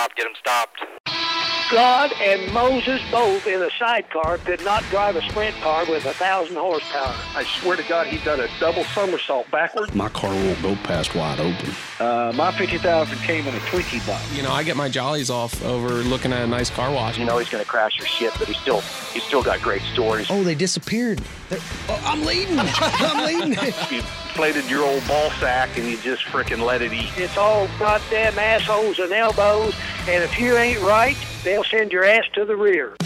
stopped. Get him stopped. God and Moses both in a sidecar could not drive a sprint car with a thousand horsepower. I swear to God, he done a double somersault backwards. My car won't go past wide open. Uh, my 50,000 came in a Twinkie box. You know, I get my jollies off over looking at a nice car wash. You know he's going to crash your shit, but he's still he's still got great stories. Oh, they disappeared. Oh, I'm leading. I'm leading. You inflated your old ball sack and you just frickin' let it eat. It's all goddamn assholes and elbows, and if you ain't right, they'll send your ass to the rear.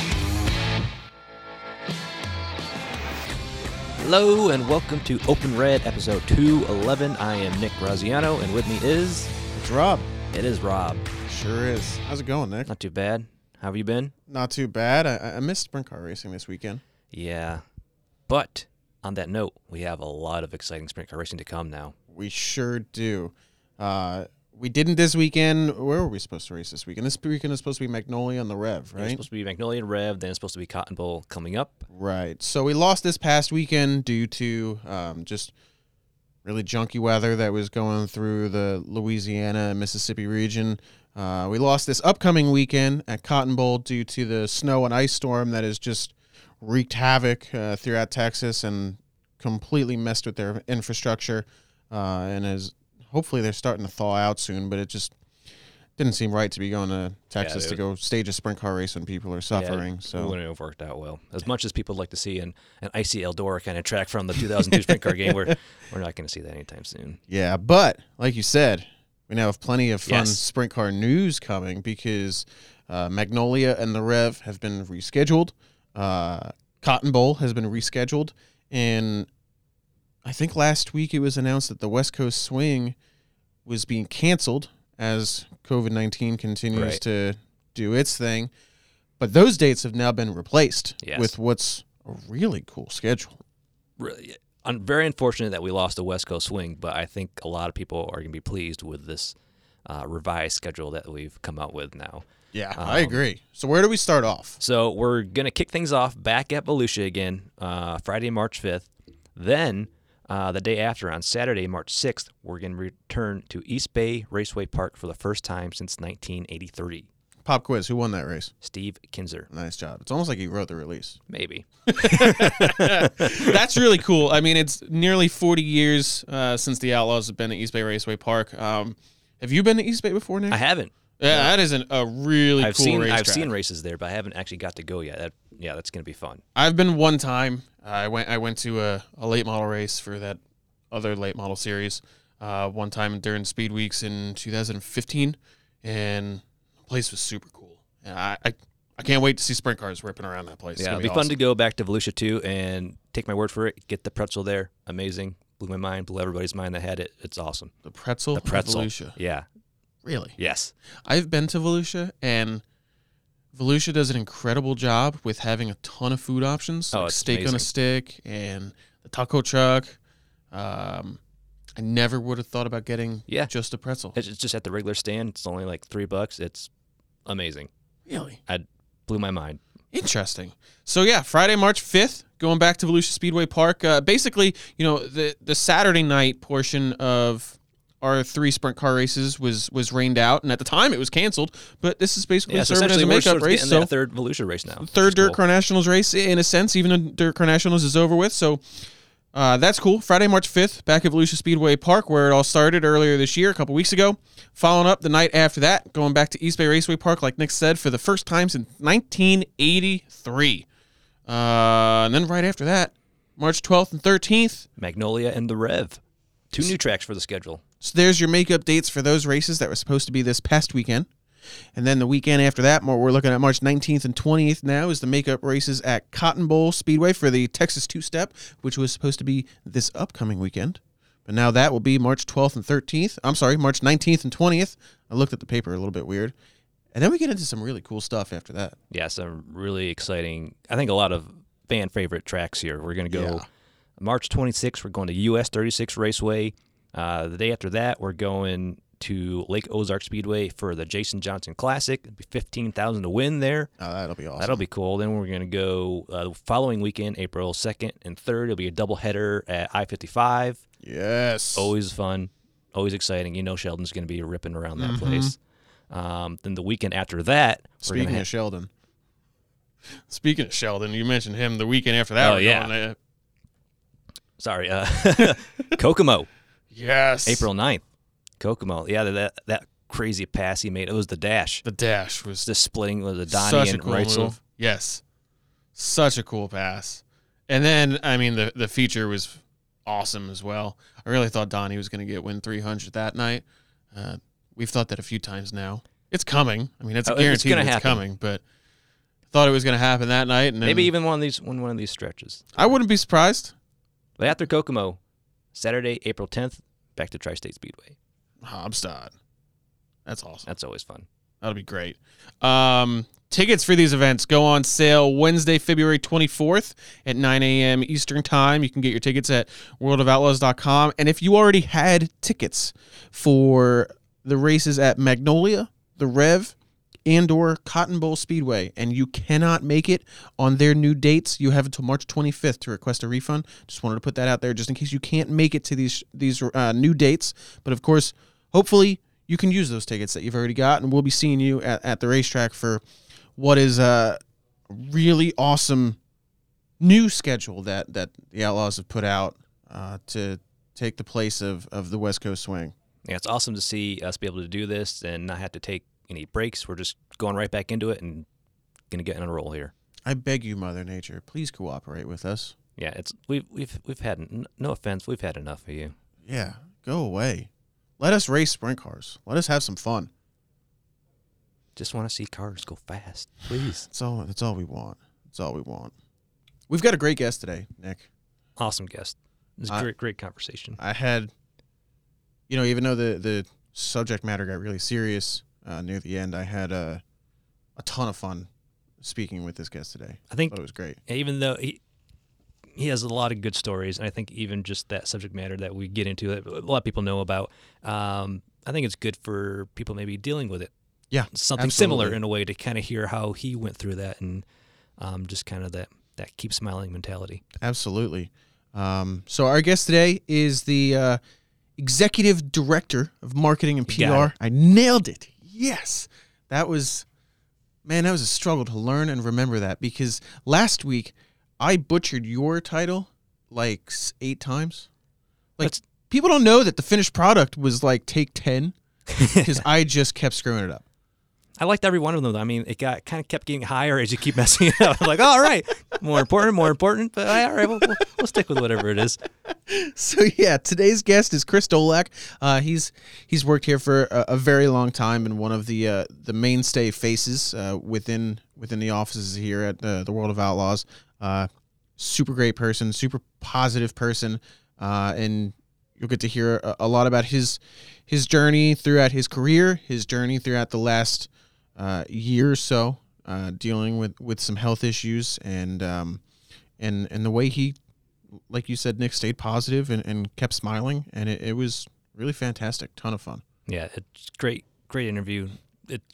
Hello and welcome to Open Red episode 211. I am Nick Graziano and with me is. It's Rob. It is Rob. Sure is. How's it going, Nick? Not too bad. How have you been? Not too bad. I, I missed sprint car racing this weekend. Yeah. But on that note, we have a lot of exciting sprint car racing to come now. We sure do. Uh, we didn't this weekend. Where were we supposed to race this weekend? This weekend is supposed to be Magnolia on the Rev, right? It's supposed to be Magnolia and Rev, then it's supposed to be Cotton Bowl coming up. Right. So we lost this past weekend due to um, just really junky weather that was going through the Louisiana and Mississippi region. Uh, we lost this upcoming weekend at Cotton Bowl due to the snow and ice storm that has just wreaked havoc uh, throughout Texas and completely messed with their infrastructure. Uh, and is hopefully they're starting to thaw out soon, but it just didn't seem right to be going to Texas to go stage a sprint car race when people are suffering. Yeah, so it wouldn't have worked out well. As much as people would like to see an, an icy Eldora kind of track from the 2002 sprint car game, we're, we're not going to see that anytime soon. Yeah, but like you said, we now have plenty of fun Yes. sprint car news coming because uh, Magnolia and the Rev have been rescheduled. Uh, Cotton Bowl has been rescheduled, and I think last week it was announced that the West Coast Swing was being canceled as COVID nineteen continues Right. to do its thing. But those dates have now been replaced Yes. with what's a really cool schedule. really un- very unfortunate that we lost the West Coast swing, but I think a lot of people are going to be pleased with this uh, revised schedule that we've come out with now. Yeah, I Um, agree. So where do we start off? So we're going to kick things off back at Volusia again, uh, Friday, March 5th. Then uh, the day after, on Saturday, March 6th, we're going to return to East Bay Raceway Park for the first time since 1983. Pop quiz. Who won that race? Steve Kinser, Nice job. It's almost like you wrote the release. maybe. That's really cool. I mean, it's nearly 40 years uh, since the Outlaws have been at East Bay Raceway Park. Um, have you been to East Bay before, Nick? I haven't. yeah, that is an, a really I've cool seen racetrack. I've seen races there, but I haven't actually got to go yet. That, yeah, that's going to be fun. I've been one time. I went. I went to a, a late model race for that other late model series. Uh, one time during Speed Weeks in 2015, and the place was super cool. And I, I I can't wait to see sprint cars ripping around that place. It's Yeah, it'd be be fun to go back to Volusia too and take my word for it. Get the pretzel there. Amazing. Blew my mind. Blew everybody's mind that had it. It's awesome. The pretzel. The pretzel. Volusia. Yeah. Really? Yes. I've been to Volusia, and Volusia does an incredible job with having a ton of food options, Oh, like steak on a stick and the taco truck. Um, I never would have thought about getting Yeah. just a pretzel. It's it's just at the regular stand. It's only like three bucks. It's amazing. really I blew my mind. interesting. So yeah, Friday, March fifth, going back to Volusia Speedway Park. Uh, basically, you know, the the Saturday night portion of our three sprint car races was was rained out, and at the time it was canceled. But this is basically Yeah, so serving as a makeup race. So that third Volusia race now. third Dirt cool. Car Nationals race in a sense, even though Dirt Car Nationals is over with. So uh, that's cool. Friday, March 5th, back at Volusia Speedway Park, where it all started earlier this year, a couple weeks ago. Following up the night after that, going back to East Bay Raceway Park, like Nick said, for the first time since 1983. Uh, and then right after that, March 12th and 13th. Magnolia and the Rev. Two new tracks for the schedule. So there's your makeup dates for those races that were supposed to be this past weekend. And then the weekend after that, more we're looking at March 19th and 20th now is the makeup races at Cotton Bowl Speedway for the Texas Two Step, which was supposed to be this upcoming weekend. But now that will be March 12th and 13th. I'm sorry, March 19th and 20th. I looked at the paper a little bit weird. And then we get into some really cool stuff after that. Yeah, some really exciting. I think a lot of fan favorite tracks here. We're going to go Yeah. March 26th. We're going to US 36 Raceway. Uh, the day after that, we're going to Lake Ozark Speedway for the Jason Johnson Classic. It'll be 15,000 to win there. Oh, that'll be awesome. That'll be cool. Then we're going to go uh, the following weekend, April 2nd and 3rd. It'll be a double header at I 55. Yes. Always fun, always exciting. You know, Sheldon's going to be ripping around that Mhm. place. Um, then the weekend after that, we're Speaking gonna of Sheldon. Speaking of Sheldon, you mentioned him the weekend after that. Oh, we're yeah. sorry, uh, Kokomo, yes. April 9th. Kokomo, yeah, that that crazy pass he made. It was the dash, The dash was the splitting was a Donnie such and cool Reitzel. move. Yes. Such a cool pass. And then, I mean, the, the feature was awesome as well. I really thought Donnie was going to get win 300 that night. Uh, we've thought that a few times now. It's coming. I mean, it's a Oh, it's guarantee gonna it's coming, but I thought it was going to happen that night. And Maybe even one of these one one of these stretches. I wouldn't be surprised. But after Kokomo, Saturday, April 10th, back to Tri State Speedway. Haubstadt. That's awesome. That's always fun. That'll be great. Um, tickets for these events go on sale Wednesday, February 24th at 9 a.m. Eastern Time. You can get your tickets at worldofoutlaws.com. And if you already had tickets for the races at Magnolia, the Rev, and or Cotton Bowl Speedway, and you cannot make it on their new dates, you have until March 25th to request a refund. Just wanted to put that out there, just in case you can't make it to these these uh, new dates. But of course, hopefully you can use those tickets that you've already got, and we'll be seeing you at, at the racetrack for what is a really awesome new schedule that that the Outlaws have put out uh, to take the place of of the West Coast Swing. Yeah, it's awesome to see us be able to do this and not have to take any breaks. We're just going right back into it and gonna get on a roll here. I beg you, Mother Nature, please cooperate with us. Yeah, it's we've we've we've had no offense, we've had enough of you. Yeah, go away. Let us race sprint cars. Let us have some fun. Just want to see cars go fast, please. That's all. That's all we want. That's all we want. We've got a great guest today, Nick. awesome guest. It's a I- great great conversation. I had, you know, even though the the subject matter got really serious uh, near the end, I had a a ton of fun speaking with this guest today. I think thought it was great. even though he he has a lot of good stories, and I think even just that subject matter that we get into that a lot of people know about, um, I think it's good for people maybe dealing with it. Yeah, Something similar in a way to kind of hear how he went through that and um, just kind of that that keep smiling mentality. Absolutely. Um, so our guest today is the uh, executive director of marketing and PR. I nailed it. Yes, that was man. That was a struggle to learn and remember that because last week I butchered your title like eight times. Like That's- people don't know that the finished product was like take ten because I just kept screwing it up. I liked every one of them. though. I mean, it got kind of kept getting higher as you keep messing it up. I'm like, all right, more important, more important. But all right, we'll, we'll, we'll stick with whatever it is. So yeah, today's guest is Chris Dolak. Uh, he's he's worked here for a, a very long time and one of the uh, the mainstay faces uh, within within the offices here at uh, the World of Outlaws. Uh, super great person, super positive person, uh, and you'll get to hear a, a lot about his his journey throughout his career, his journey throughout the last uh, year or so, uh, dealing with with some health issues and um, and and the way he like you said, Nick stayed positive and, and kept smiling, and it, it was really fantastic. Ton of fun. Yeah, it's great, great interview. It's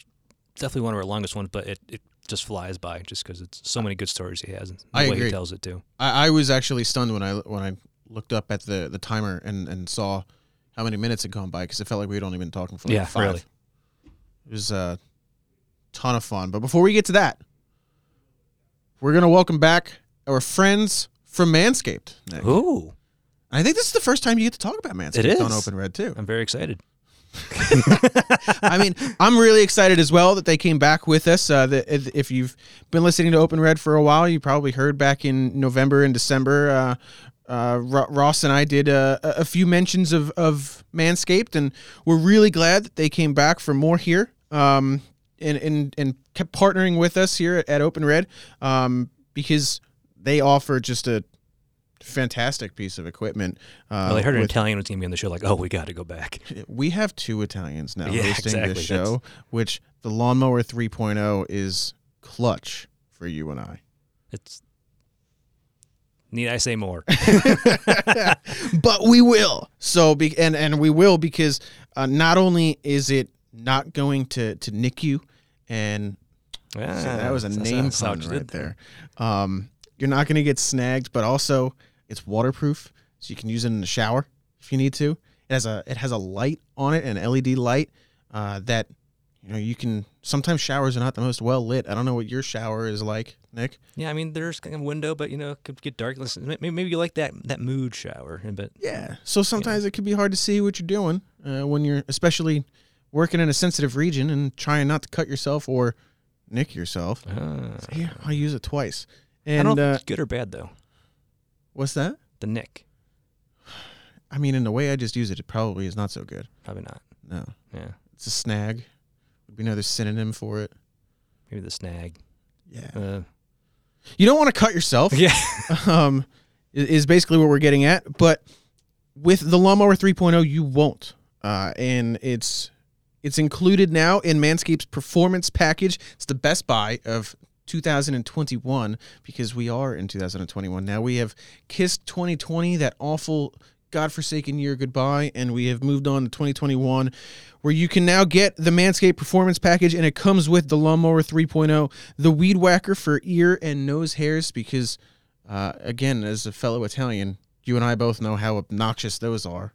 definitely one of our longest ones, but it, it just flies by just because it's so many good stories he has and the I way agree. he tells it too. I, I was actually stunned when I when I looked up at the, the timer and, and saw how many minutes had gone by because it felt like we had only been talking for like Yeah, five. really. It was a ton of fun. But before we get to that, we're gonna welcome back our friends from Manscaped. Nick. Ooh, I think this is the first time you get to talk about Manscaped It on. Open Red too. I'm very excited. I mean, I'm really excited as well that they came back with us. Uh, that if you've been listening to Open Red for a while, you probably heard back in November and December. Uh, uh, Ro- Ross and I did uh, a, a few mentions of, of Manscaped, and we're really glad that they came back for more here. Um, and, and and kept partnering with us here at, Open Red, um, because they offer just a fantastic piece of equipment. Uh, well, I heard an Italian was going to be on the show. Like, oh, we got to go back. we have two Italians now Yeah, hosting exactly. this show, which the Lawnmower 3.0 is clutch for you and I. It's need I say more? But we will. So be, and and we will because uh, not only is it not going to to nick you and See, that was a name pun right there. Um, you're not going to get snagged, but also it's waterproof, so you can use it in the shower if you need to. It has a it has a light on it, an LED light uh, that you know, you can sometimes showers are not the most well lit. I don't know what your shower is like, Nick. Yeah, I mean, there's kind of a window, but you know, it could get dark. Listen, may- maybe you like that that mood shower, but Yeah. So sometimes it can be hard to see what you're doing uh, when you're, especially working in a sensitive region and trying not to cut yourself or nick yourself. uh, Yeah, I use it twice. I And don't uh, it's good or bad though. what's that? The nick, I mean, in the way I just use it, it probably is not so good. probably not. No, Yeah, it's a snag. Would be another synonym for it. maybe the snag. Yeah. Uh, You don't want to cut yourself. yeah, um, is basically what we're getting at. But with the lawnmower 3.0, you won't, uh, and it's it's included now in Manscaped's performance package. It's the best buy of 2021 because we are in 2021 now. We have kissed 2020, that awful godforsaken year goodbye, and we have moved on to 2021, where you can now get the Manscaped Performance Package, and it comes with the Lawnmower 3.0, the Weed Whacker for ear and nose hairs, because, uh, again, as a fellow Italian, you and I both know how obnoxious those are.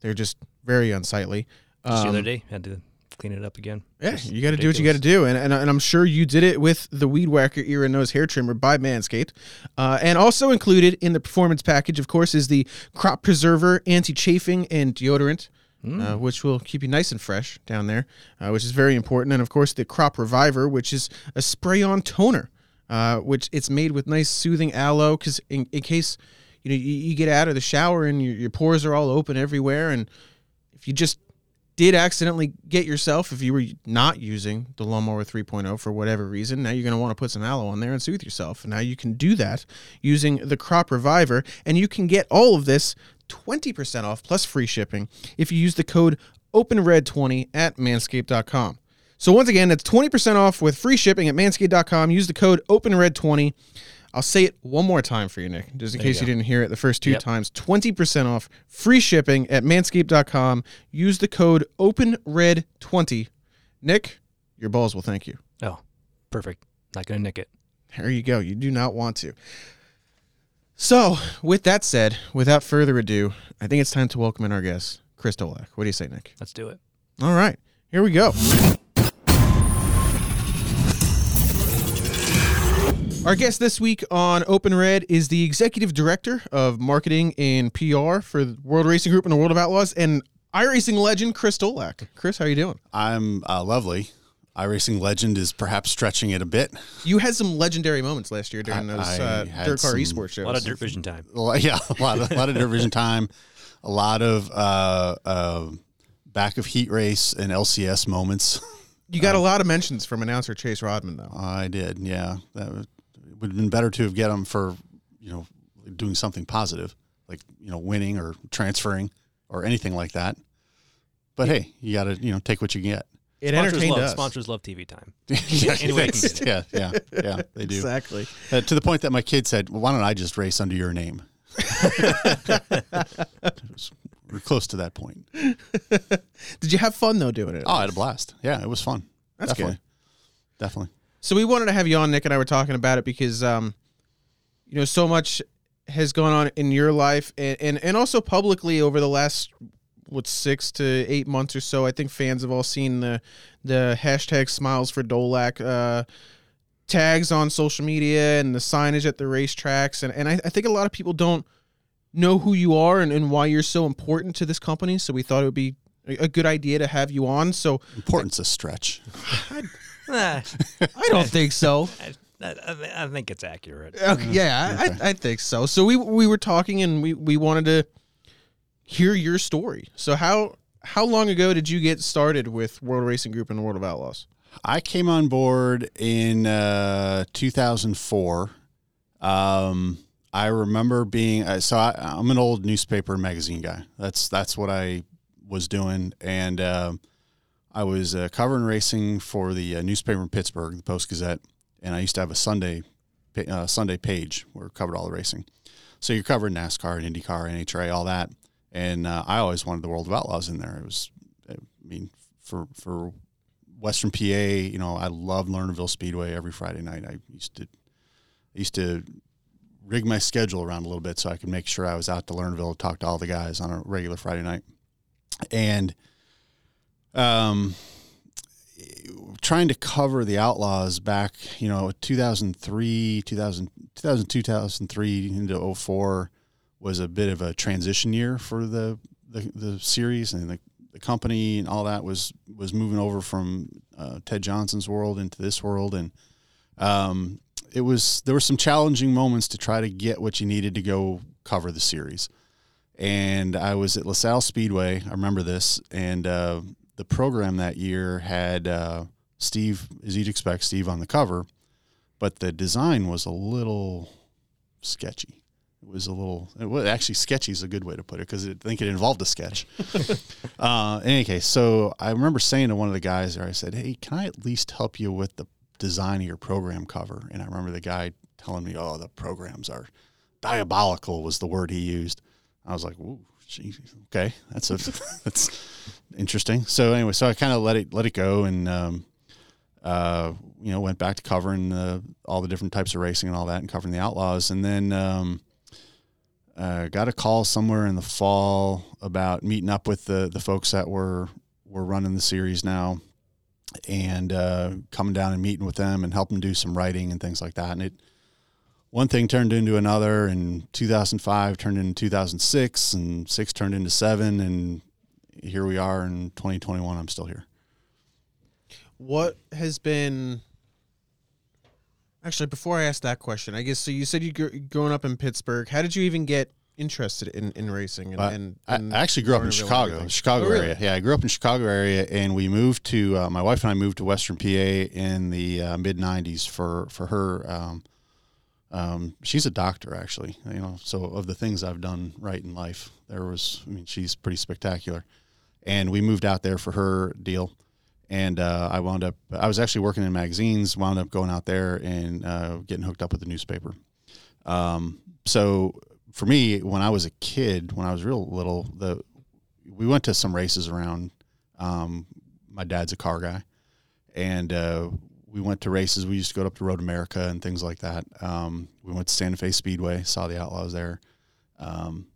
They're just very unsightly. Just the Um, other day had to clean it up again. yeah, you got to do what you got to do, and, and and I'm sure you did it with the Weed Whacker ear and nose hair trimmer by Manscaped, uh, and also included in the performance package, of course, is the Crop Preserver anti-chafing and deodorant, uh, which will keep you nice and fresh down there, uh, which is very important, and of course the Crop Reviver, which is a spray-on toner, uh, which it's made with nice soothing aloe, because in, in case you know you, you get out of the shower and your, your pores are all open everywhere, and if you just did accidentally get yourself, if you were not using the Lawnmower 3.0 for whatever reason, now you're going to want to put some aloe on there and soothe yourself. And now you can do that using the Crop Reviver, and you can get all of this 20% off plus free shipping if you use the code OpenRed20 at manscaped.com. So once again, that's 20% off with free shipping at manscaped.com. Use the code OpenRed20. I'll say it one more time for you, Nick, just in case you, didn't hear it the first two Yep. times. 20% off free shipping at manscaped.com. Use the code OpenRed20. Nick, your balls will thank you. Oh, perfect. Not gonna nick it. There you go. You do not want to. So, with that said, without further ado, I think it's time to welcome in our guest, Chris Dolak. What do you say, Nick? Let's do it. All right, here we go. Our guest this week on Open Red is the executive director of marketing and PR for the World Racing Group and the World of Outlaws, and iRacing legend Chris Dolak. Chris, how are you doing? I'm uh, lovely. iRacing legend is perhaps stretching it a bit. You had some legendary moments last year during I- those I uh, dirt car some- esports shows. A lot of dirt vision time. A lot- Yeah, a lot of, a lot of division time, a lot of uh, uh, back of heat race and LCS moments. You got a lot of mentions from announcer Chase Rodman, though. I did, yeah. That would, it would have been better to have get them for, you know, doing something positive, like you know, winning or transferring or anything like that. But hey, you got to you know take what you get. It Sponsors entertained love us. sponsors love TV time. yeah, Anyway, thanks. yeah, yeah, yeah, they do. Exactly. Uh, to the point that my kid said, well, "Why don't I just race under your name?" We're close to that point. Did you have fun though doing it? Oh, I had a blast. Yeah, it was fun. That's definitely. good. Definitely. So we wanted to have you on, Nick, and I were talking about it because, um, you know, so much has gone on in your life and, and, and also publicly over the last what six to eight months or so. I think fans have all seen the the hashtag Smiles for Dolak uh, tags on social media and the signage at the racetracks, and and I, I think a lot of people don't know who you are and, and why you're so important to this company. So we thought it would be a a good idea to have you on. So Importance a stretch. I don't think so. I, I, I think it's accurate. Okay, yeah, I, I, I think so. So we we were talking and we, we wanted to hear your story. So how how long ago did you get started with World Racing Group and the World of Outlaws? I came on board in uh, 2004. Um, I remember being uh, so I, I'm an old newspaper and magazine guy. That's that's what I was doing, and um I was uh, covering racing for the uh, newspaper in Pittsburgh, the Post Gazette, and I used to have a Sunday uh, Sunday page where it covered all the racing. So you're covering NASCAR and IndyCar, NHRA, all that, and uh, I always wanted the World of Outlaws in there. It was, I mean, for for Western PA, you know, I love Lernerville Speedway every Friday night. I used to I used to rig my schedule around a little bit so I could make sure I was out to Lernerville to talk to all the guys on a regular Friday night. And um trying to cover the Outlaws back, you know, 2003, 2000, 2002, 2003 into 04 was a bit of a transition year for the the, the series and the, the company and all that was was moving over from uh, Ted Johnson's world into this world. And um, it was there were some challenging moments to try to get what you needed to go cover the series. And I was at LaSalle Speedway I remember this and uh, the program that year had uh, Steve as you'd expect Steve on the cover but the design was a little sketchy. It was a little it was actually sketchy is a good way to put it because i think it involved a sketch. Uh, in any case so i remember saying to one of the guys there i said hey can i at least help you with the design of your program cover? And i remember the guy telling me oh the programs are diabolical was the word he used. I was like Ooh, geez, okay that's a that's interesting so anyway so i kind of let it let it go and um, uh, you know went back to covering uh, all the different types of racing and all that and covering the outlaws and then um, uh, got a call somewhere in the fall about meeting up with the the folks that were were running the series now, and uh, coming down and meeting with them and helping do some writing and things like that. And it one thing turned into another, and 2005 turned into 2006, and six turned into seven, and here we are in 2021. I'm still here. What has been actually before I ask that question? I guess so. You said you gr- growing up in Pittsburgh. How did you even get interested in, in racing? And, Uh, and, I, and I actually grew up in Chicago. Chicago Oh, really? area. Yeah, I grew up in Chicago area, and we moved to uh, my wife and I moved to Western PA in the uh, mid '90s for for her. Um, um, she's a doctor, actually. You know, so of the things I've done right in life, there was. I mean, she's pretty spectacular, and we moved out there for her deal. And uh, I wound up, I was actually working in magazines, wound up going out there and uh, getting hooked up with the newspaper. Um, so for me, when I was a kid, when I was real little, the we went to some races around. Um, my dad's a car guy, and uh, we went to races. We used to go up to Road America and things like that. Um, we went to Santa Fe Speedway, saw the Outlaws there. Um,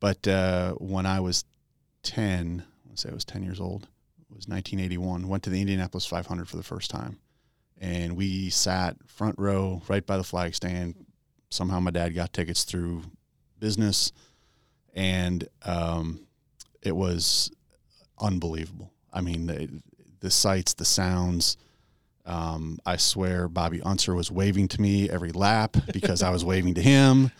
but uh, when I was 10, I'd say I was 10 years old. It was 1981. Went to the Indianapolis 500 for the first time. And we sat front row right by the flag stand. Somehow my dad got tickets through business. And um, it was unbelievable. I mean, the, the sights, the sounds. Um, I swear Bobby Unser was waving to me every lap because I was waving to him.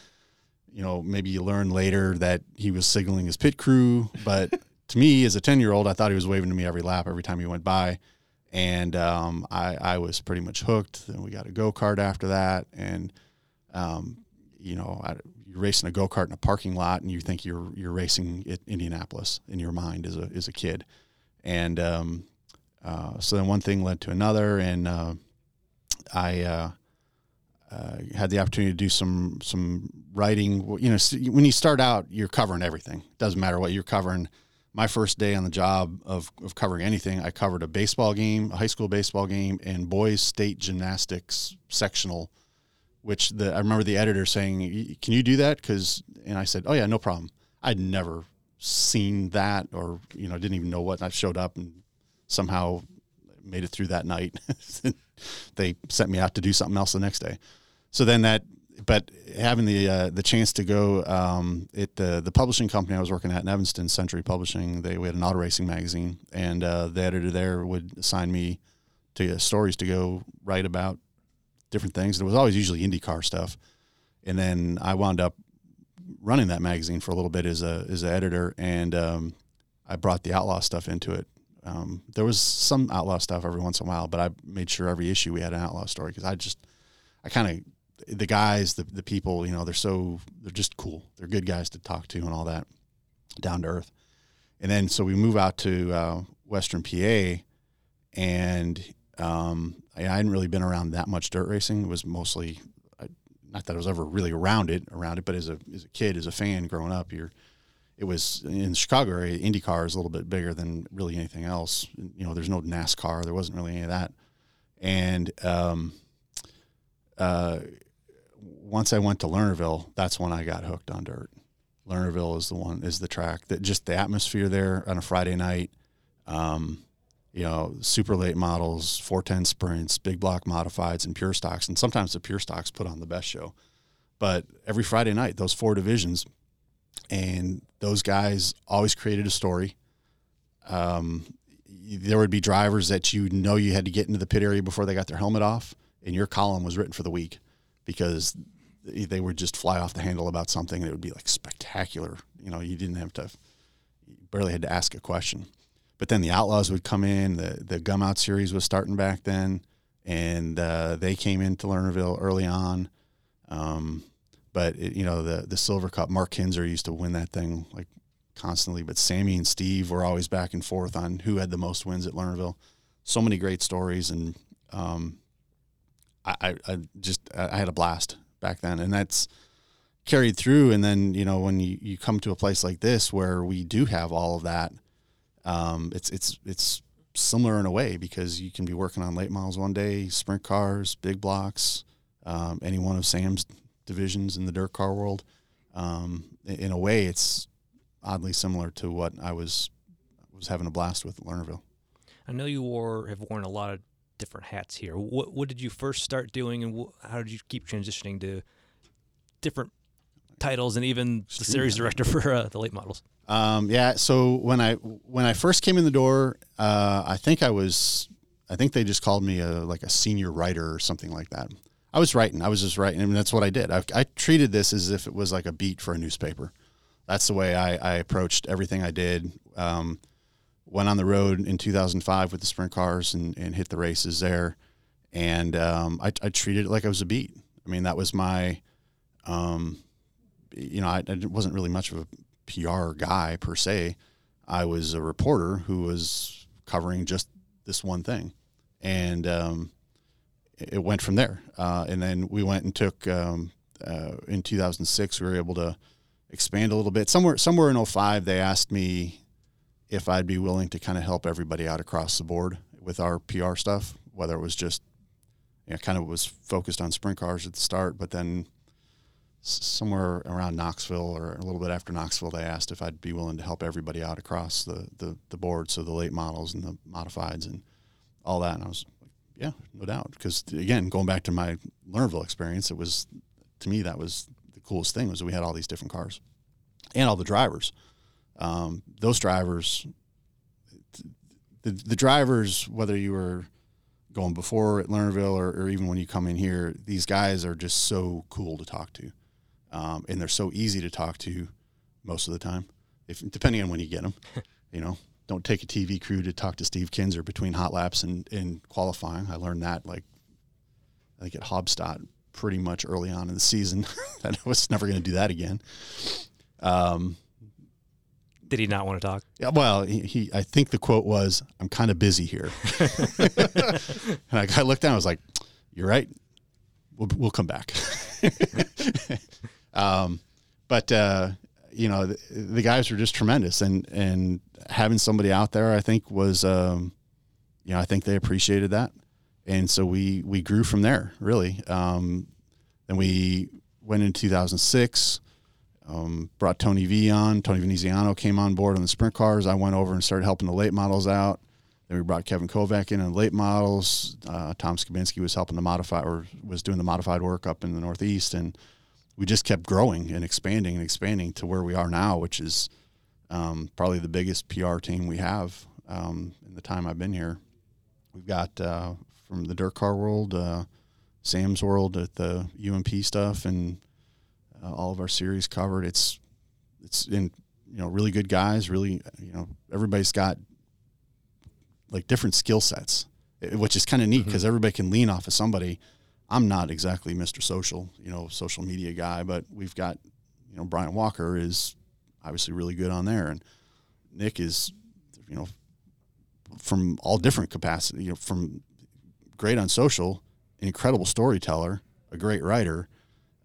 You know, maybe you learn later that he was signaling his pit crew, but to me, as a ten-year-old, I thought he was waving to me every lap, every time he went by, and um, I, I was pretty much hooked. Then we got a go kart after that, and um, you know, I, you're racing a go kart in a parking lot, and you think you're you're racing at Indianapolis in your mind as a as a kid, and um, uh, so then one thing led to another, and uh, I uh, uh, had the opportunity to do some some writing. You know, when you start out, you're covering everything. Doesn't matter what you're covering. My first day on the job of, of covering anything, I covered a baseball game, a high school baseball game, and boys state gymnastics sectional which the I remember the editor saying, "Can you do that?" Because and I said, "Oh yeah, no problem." I'd never seen that, or you know, didn't even know what. And I showed up and somehow made it through that night. they sent me out to do something else the next day. So then that, but having the uh, the chance to go um, at the the publishing company I was working at in Evanston, Century Publishing, they we had an auto racing magazine, and uh, the editor there would assign me to uh, stories to go write about different things. It was always usually IndyCar stuff, and then I wound up running that magazine for a little bit as a as an editor, and um, I brought the outlaw stuff into it. Um, there was some outlaw stuff every once in a while, but I made sure every issue we had an outlaw story because I just I kind of the guys, the the people, you know, they're so they're just cool. They're good guys to talk to and all that, down to earth. And then so we move out to uh, Western PA, and um, I I hadn't really been around that much dirt racing. It was mostly, I- not that I was ever really around it, around it, but as a as a kid, as a fan growing up, you're, it was in Chicago. IndyCar is a little bit bigger than really anything else. You know, there's no NASCAR. There wasn't really any of that. And um, uh, once I went to Lernerville, that's when I got hooked on dirt. Lernerville is the one is the track that just the atmosphere there on a Friday night. Um, you know, super late models, 410 sprints, big block modifieds, and pure stocks. And sometimes the pure stocks put on the best show. But every Friday night, those four divisions, and those guys always created a story. Um, there would be drivers that you know you had to get into the pit area before they got their helmet off, and your column was written for the week because they would just fly off the handle about something, and it would be like spectacular. You know, you didn't have to, barely had to ask a question. But then the Outlaws would come in. The the Gum Out series was starting back then, and uh, they came into Lernerville early on. Um, but it, you know the the Silver Cup, Mark Kinser used to win that thing like constantly. But Sammy and Steve were always back and forth on who had the most wins at Lernerville. So many great stories, and um, I, I, just I had a blast back then, and that's carried through. And then you know when you, you come to a place like this where we do have all of that um, it's it's it's similar in a way because you can be working on late models one day, sprint cars, big blocks, um, any one of Sam's divisions in the dirt car world. Um, in a way, it's oddly similar to what I was was having a blast with at Lernerville. I know you wore have worn a lot of different hats here. What what did you first start doing, and wh- how did you keep transitioning to different titles and even the series director for uh, the late models? Um, yeah. So when I when I first came in the door, uh, I think I was, I think they just called me a like a senior writer or something like that. I was writing. I was just writing, I and that's what I did. I, I treated this as if it was like a beat for a newspaper. That's the way I, I approached everything I did. Um, went on the road in 2005 with the sprint cars and, and hit the races there, and um, I, I treated it like I was a beat. I mean, that was my, um, you know, I, I wasn't really much of a PR guy per se. I was a reporter who was covering just this one thing, and um, it went from there. Uh, and then we went and took um, uh, in 2006. We were able to expand a little bit. Somewhere somewhere in 05, they asked me if I'd be willing to kind of help everybody out across the board with our PR stuff, whether it was just you know, kind of was focused on sprint cars at the start, but then somewhere around Knoxville or a little bit after Knoxville, they asked if I'd be willing to help everybody out across the, the, the board. So the late models and the modifieds and all that. And I was like, yeah, no doubt. Because again, going back to my Lernerville experience, it was, to me, that was the coolest thing was we had all these different cars and all the drivers. Um, those drivers, the, the drivers, whether you were going before at Lernerville or, or even when you come in here, these guys are just so cool to talk to um, and they're so easy to talk to most of the time. If depending on when you get them, you know, don't take a TV crew to talk to Steve Kinser between hot laps and, and qualifying. I learned that like I think at Haubstadt pretty much early on in the season that I was never going to do that again. Um, did he not want to talk? Yeah, well, he, he I think the quote was, "I'm kind of busy here," and I, I looked down. I was like, "You're right. We'll we'll come back." Um, but uh, you know, the, the, guys were just tremendous, and and having somebody out there, I think was, um, you know, I think they appreciated that, and so we we grew from there really. Um, then we went in 2006. Um, brought Tony V on. Tony Veneziano came on board on the sprint cars. I went over and started helping the late models out. Then we brought Kevin Kovac in on late models. Uh, Tom Skabinski was helping the modify or was doing the modified work up in the Northeast, and we just kept growing and expanding and expanding to where we are now, which is um, probably the biggest PR team we have um, in the time I've been here. We've got uh, from the dirt car world, uh, Sam's world at the UMP stuff, and uh, all of our series covered. It's it's in you know really good guys. Really, you know everybody's got like different skill sets, which is kind of neat because mm-hmm. everybody can lean off of somebody I'm not exactly Mr. Social, you know, social media guy, but we've got, you know, Brian Walker is obviously really good on there, and Nick is, you know, from all different capacity, you know, from great on social, an incredible storyteller, a great writer.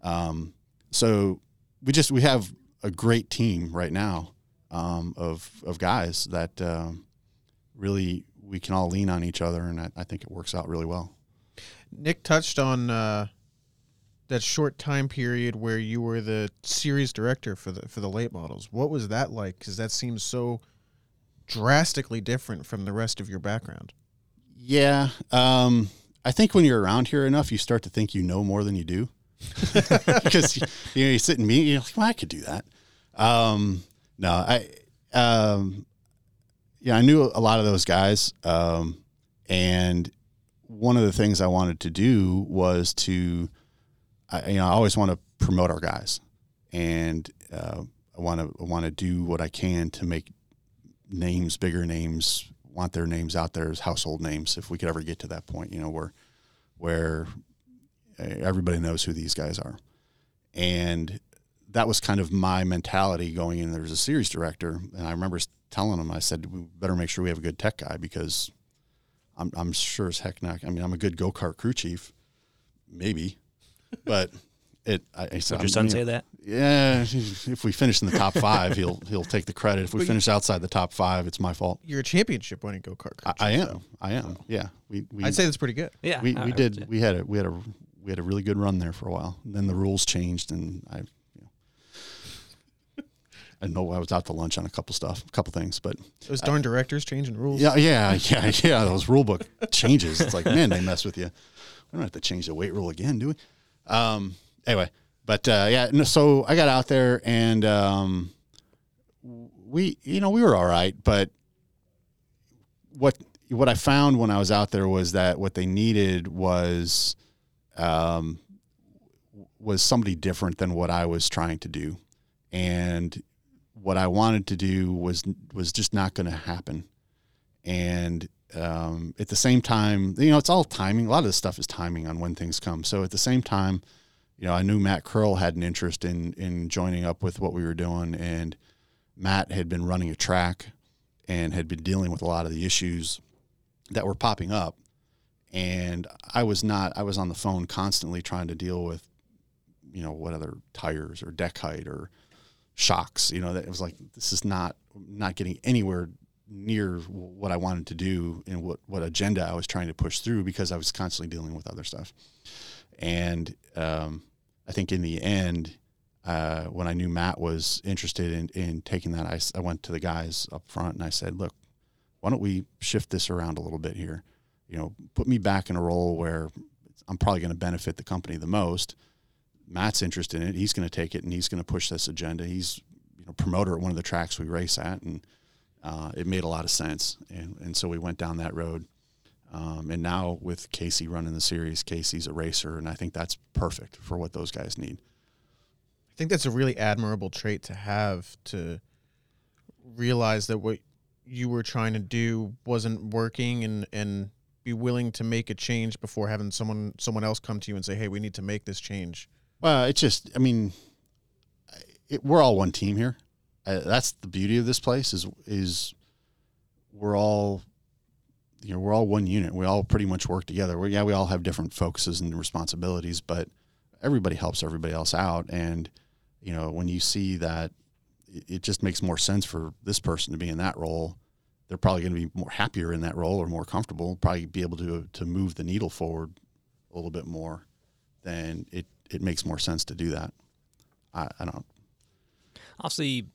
Um, so we just we have a great team right now um, of of guys that um, really we can all lean on each other, and I, I think it works out really well. Nick touched on uh, that short time period where you were the series director for the for the late models. What was that like? Because that seems so drastically different from the rest of your background. Yeah. Um, I think when you're around here enough, you start to think you know more than you do. Because you know you sit in meet, you're like, well, I could do that. Um, no, I, um, yeah, I knew a lot of those guys, um, and one of the things I wanted to do was to, I, you know, I always want to promote our guys, and uh, I want to want to do what I can to make names, bigger names, want their names out there as household names. If we could ever get to that point, you know, where where everybody knows who these guys are, and that was kind of my mentality going in. there There's a series director, and I remember telling him, I said, we better make sure we have a good tech guy because I'm I'm sure as heck not. I mean, I'm a good go kart crew chief, maybe, but it. I, I said, Would your son say that? Yeah, if we finish in the top five, he'll he'll take the credit. If we finish outside the top five, it's my fault. You're a championship winning go kart. I, I am. I am. Yeah, we we I'd say that's pretty good. Yeah, we, we did we had a we had a we had a really good run there for a while. then the rules changed, and I. You know, I know I was out to lunch on a couple stuff, a couple things, but Those darn directors changing rules. yeah, yeah, yeah, yeah. Those rule book changes. It's like, man, they mess with you. We don't have to change the weight rule again, do we? Um, anyway, but uh, yeah, no, so I got out there and um, we, you know, we were all right. But what what I found when I was out there was that what they needed was um, was somebody different than what I was trying to do, and what I wanted to do was was just not going to happen. And um, at the same time, you know, it's all timing. A lot of this stuff is timing on when things come. So at the same time, you know, I knew Matt Curl had an interest in in joining up with what we were doing, and Matt had been running a track and had been dealing with a lot of the issues that were popping up. And I was not. I was on the phone constantly trying to deal with, you know, what other tires or deck height or shocks. You know, that it was like this is not not getting anywhere near what I wanted to do and what what agenda I was trying to push through because I was constantly dealing with other stuff. And um, I think in the end, uh, when I knew Matt was interested in, in taking that, I went to the guys up front and I said, look, why don't we shift this around a little bit here? You know, put me back in a role where I'm probably going to benefit the company the most. Matt's interested in it. He's going to take it and he's going to push this agenda. He's you know promoter at one of the tracks we race at, and uh, it made a lot of sense. And and so we went down that road. Um, and now with Casey running the series, Casey's a racer, and I think that's perfect for what those guys need. I think that's a really admirable trait to have to realize that what you were trying to do wasn't working and and be willing to make a change before having someone someone else come to you and say, "Hey, we need to make this change." Well, it's just, I mean, it, we're all one team here. Uh, that's the beauty of this place is is we're all, you know, we're all one unit. We all pretty much work together. We, yeah, we all have different focuses and responsibilities, but everybody helps everybody else out. And you know, when you see that, it, it just makes more sense for this person to be in that role. They're probably going to be more happier in that role or more comfortable. Probably be able to to move the needle forward a little bit more. Then it it makes more sense to do that. I, I don't. Obviously,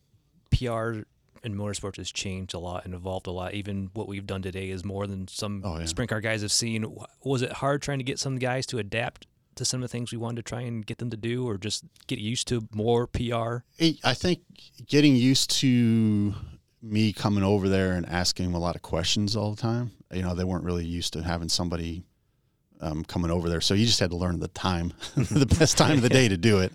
PR in motorsports has changed a lot and evolved a lot. Even what we've done today is more than some Oh, yeah. sprint car guys have seen. Was it hard trying to get some guys to adapt to some of the things we wanted to try and get them to do, or just get used to more PR? I I think getting used to me coming over there and asking them a lot of questions all the time. You know, they weren't really used to having somebody um, coming over there, so you just had to learn the time, the best time of the day to do it.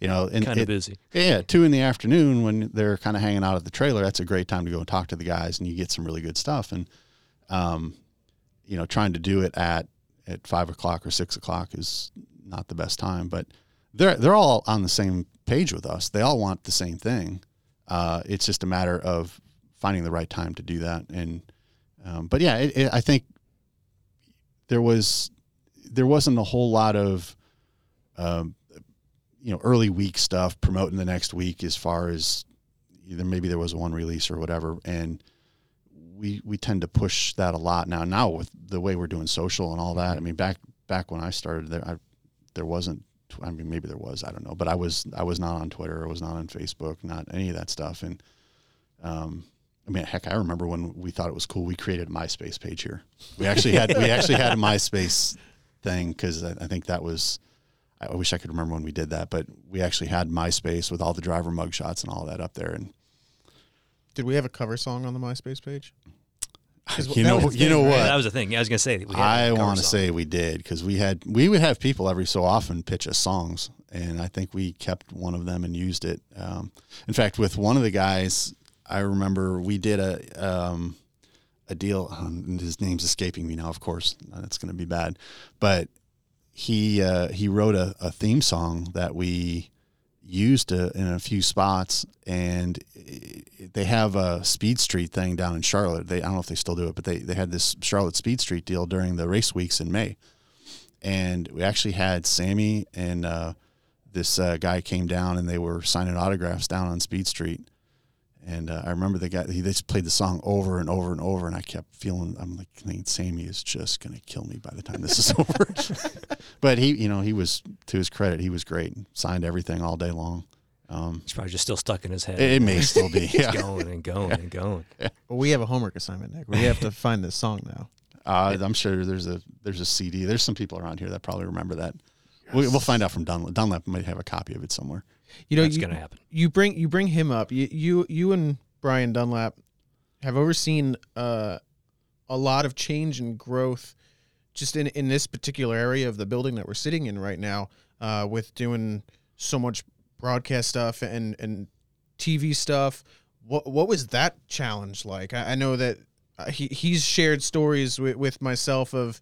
You know, and Kind of busy. Yeah, two in the afternoon when they're kind of hanging out at the trailer. That's a great time to go and talk to the guys, and you get some really good stuff. And, um, you know, trying to do it at at five o'clock or six o'clock is not the best time. But they're they're all on the same page with us. They all want the same thing. Uh, it's just a matter of finding the right time to do that. And, um, but yeah, it, it, I think there was there wasn't a whole lot of um, you know early week stuff promoting the next week as far as either maybe there was one release or whatever. And we we tend to push that a lot now now with the way we're doing social and all that. I mean back back when i started there I, there wasn't i mean maybe there was i don't know but i was i was not on twitter i was not on facebook not any of that stuff. And um I mean, heck, I remember when we thought it was cool. We created a MySpace page here. We actually had we actually had a MySpace thing because I, I think that was. I wish I could remember when we did that, but we actually had MySpace with all the driver mugshots and all that up there. And Did we have a cover song on the MySpace page? 'Cause you know, was the you know what? right? that was the thing. I was gonna say. we had I a want to say we did because we had we would have people every so often pitch us songs, and I think we kept one of them and used it. Um, in fact, with one of the guys, I remember we did a um, a deal. Um, his name's escaping me now. Of course, that's going to be bad, but he uh, he wrote a, a theme song that we used uh in a few spots, and i- they have a Speed Street thing down in Charlotte. They I don't know if they still do it, but they they had this Charlotte Speed Street deal during the race weeks in May, and we actually had Sammy and uh, this uh, guy came down and they were signing autographs down on Speed Street. And uh, I remember the guy, he just played the song over and over and over. And I kept feeling, I'm like, thinking, Sammy is just going to kill me by the time this is over. but he, you know, he was, to his credit, he was great. Signed everything all day long. Um, It's probably just still stuck in his head. it, it may still be. It's Yeah. going and going and going. Well, we have a homework assignment, Nick. We have to find this song now. Uh, I'm sure there's a there's a CD. There's some people around here that probably remember that. We, we'll find out from Dunlap. Dunlap might have a copy of it somewhere. You know, That's you, gonna happen. you bring you bring him up. You you you and Brian Dunlap have overseen uh, a lot of change and growth just in in this particular area of the building that we're sitting in right now, uh, with doing so much broadcast stuff and and TV stuff. What what was that challenge like? I, I know that uh, he he's shared stories with, with myself of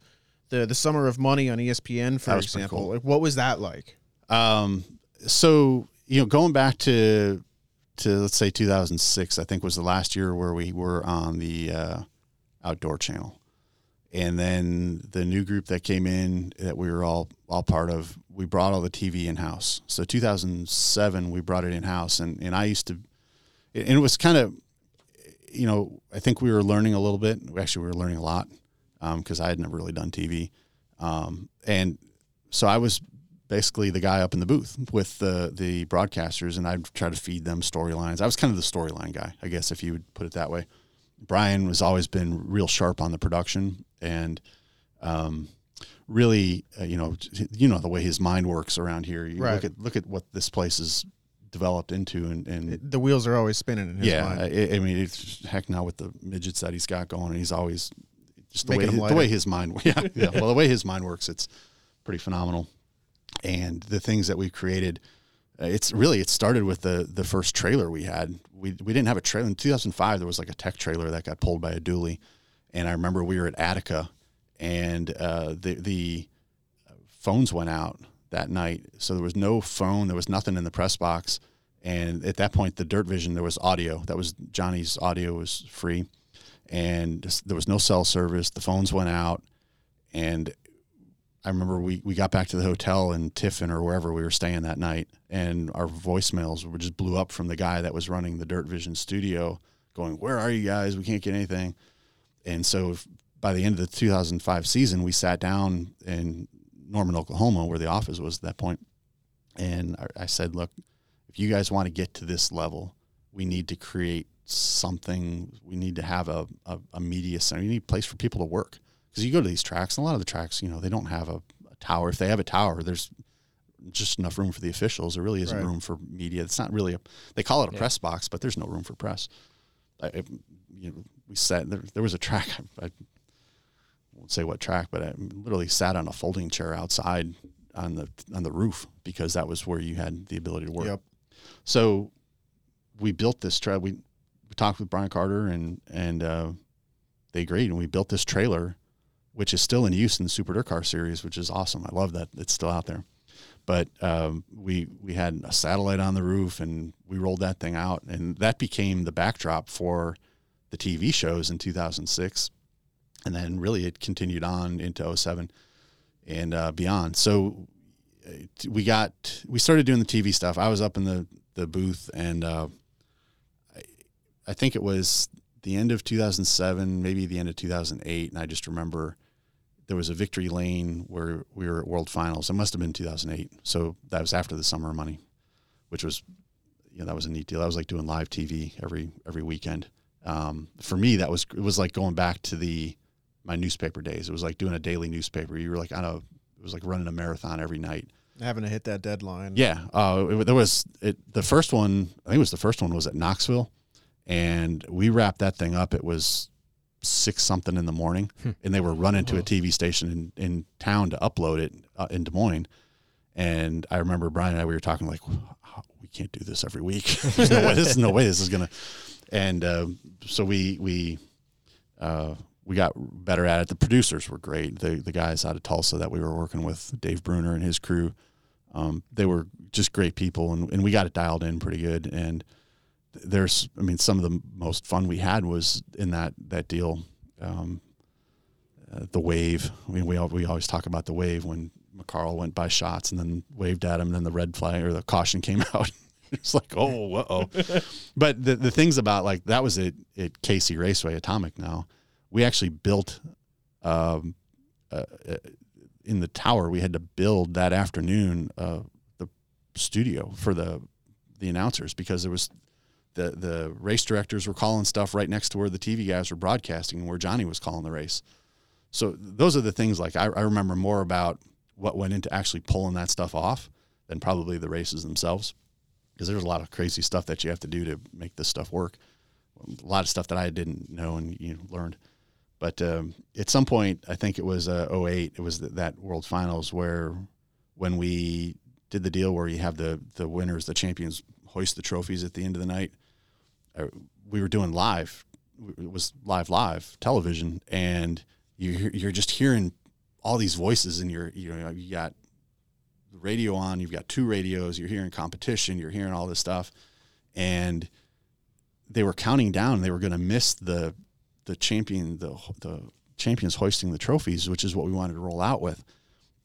the the summer of money on ESPN, for That was pretty example. cool. Like, what was that like? Um, so you know, going back to to let's say 2006, I think was the last year where we were on the uh, outdoor channel, and then the new group that came in that we were all all part of, we brought all the TV in house. So 2007, we brought it in house, and and I used to, and it was kind of, you know, I think we were learning a little bit. Actually, we were learning a lot because I had never really done TV, um, and so I was basically the guy up in the booth with the the broadcasters, and I'd try to feed them storylines. I was kind of the storyline guy, I guess, if you would put it that way. Brian has always been real sharp on the production, and um, really, uh, you know, you know the way his mind works around here. You Right. look at look at what this place has developed into, and, and The wheels are always spinning in his yeah, mind. I, I mean, it's heck now with the midgets that he's got going, and he's always just the way Making his, the way his mind, yeah, yeah. Well, the way his mind works, it's pretty phenomenal. And the things that we created, uh, it's really it started with the the first trailer we had. We we didn't have a trailer in 2005. There was like a tech trailer that got pulled by a dually, and I remember we were at Attica, and uh, the the phones went out that night. So there was no phone, there was nothing in the press box. And at that point, the Dirt Vision, there was audio. That was Johnny's audio was free. And there was no cell service. The phones went out. And I remember we, we got back to the hotel in Tiffin or wherever we were staying that night. And our voicemails were just blew up from the guy that was running the Dirt Vision studio going, Where are you guys? We can't get anything. And so by the end of the 2005 season, we sat down in Norman, Oklahoma, where the office was at that point, and I, I said, "Look, if you guys want to get to this level, we need to create something. We need to have a, a, a media center. We need a place for people to work because you go to these tracks, and a lot of the tracks, you know, they don't have a, a tower. If they have a tower, there's just enough room for the officials. There really isn't Right. room for media. It's not really a. They call it a press box, but there's no room for press. I, I- you know, we sat there. There was a track. I, I won't say what track, but I literally sat on a folding chair outside on the on the roof because that was where you had the ability to work. Yep. So we built this trail. We, we talked with Brian Carter and and uh, they agreed, and we built this trailer, which is still in use in the Super Dirt Car series, which is awesome. I love that it's still out there. But um, we we had a satellite on the roof, and we rolled that thing out, and that became the backdrop for the TV shows in 2006, and then really it continued on into 07 and uh, beyond. So uh, we got we started doing the TV stuff. I was up in the the booth, and uh, I, I think it was the end of 2007, maybe the end of 2008, and I just remember there was a victory lane where we were at World Finals. It must have been 2008. So that was after the Summer of Money, which was you know that was a neat deal. That was like doing live TV every every weekend. um, for me that was it was like going back to the my newspaper days. It was like doing a daily newspaper. You were like on a it was like running a marathon every night. Having to hit that deadline. Yeah, uh, it, there was it. The first one, I think it was the first one, was at Knoxville, and we wrapped that thing up. It was six something in the morning, and they were running to a TV station in, in town to upload it uh, in Des Moines. And I remember Brian and I we were talking like, we can't do this every week. There's no way. This is no way. This is gonna. And uh, so we we uh, we got better at it. The producers were great. The the guys out of Tulsa that we were working with, Dave Bruner and his crew, um, they were just great people, and, and we got it dialed in pretty good. And there's, I mean, some of the most fun we had was in that that deal. Um, uh, the wave. I mean, we all, we always talk about the wave when McCarl went by Schatz and then waved at him, and then the red flag or the caution came out. it's like, oh, uh oh. but the the things about like that was at at Casey Raceway Atomic. Now we actually built um, uh, uh, in the tower. We had to build that afternoon uh, the studio for the the announcers because there was the the race directors were calling stuff right next to where the TV guys were broadcasting and where Johnny was calling the race. So those are the things like I, I remember more about what went into actually pulling that stuff off than probably the races themselves because there's a lot of crazy stuff that you have to do to make this stuff work. A lot of stuff that I didn't know and you know, learned. But um, at some point, I think it was uh, 08, it was th- that World Finals where when we did the deal where you have the the winners, the champions hoist the trophies at the end of the night. We were doing live. It was live, live television, and you you're just hearing all these voices, and you're you know you got the radio on. You've got two radios. You're hearing competition. You're hearing all this stuff, and they were counting down. They were going to miss the the champion the the champions hoisting the trophies, which is what we wanted to roll out with.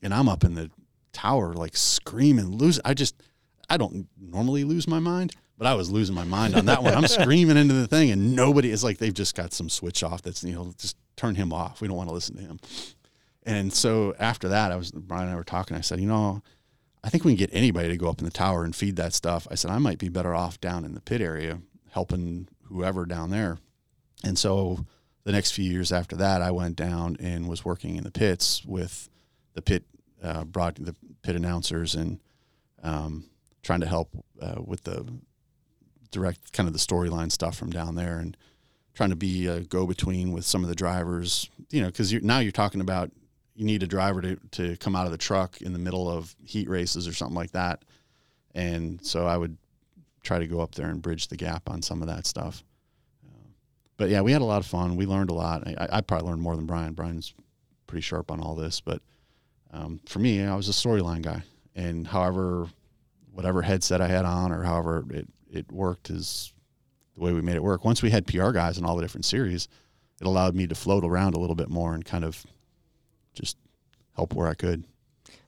And I'm up in the tower like screaming, lose. I just I don't normally lose my mind, but I was losing my mind on that one. I'm screaming into the thing, and nobody is like they've just got some switch off. That's you know just turn him off. We don't want to listen to him. And so after that, I was Brian and I were talking. I said, you know, I think we can get anybody to go up in the tower and feed that stuff. I said I might be better off down in the pit area helping whoever down there. And so the next few years after that, I went down and was working in the pits with the pit uh, broad the pit announcers and um, trying to help uh, with the direct kind of the storyline stuff from down there and trying to be a go between with some of the drivers. You know, because you're, now you're talking about you need a driver to to come out of the truck in the middle of heat races or something like that, and so I would try to go up there and bridge the gap on some of that stuff but yeah, we had a lot of fun. We learned a lot. I, I probably learned more than Brian. Brian's pretty sharp on all this, but um, for me, I was a storyline guy, and however, whatever headset I had on or however it it worked is the way we made it work. Once we had PR guys in all the different series, it allowed me to float around a little bit more and kind of just help where I could.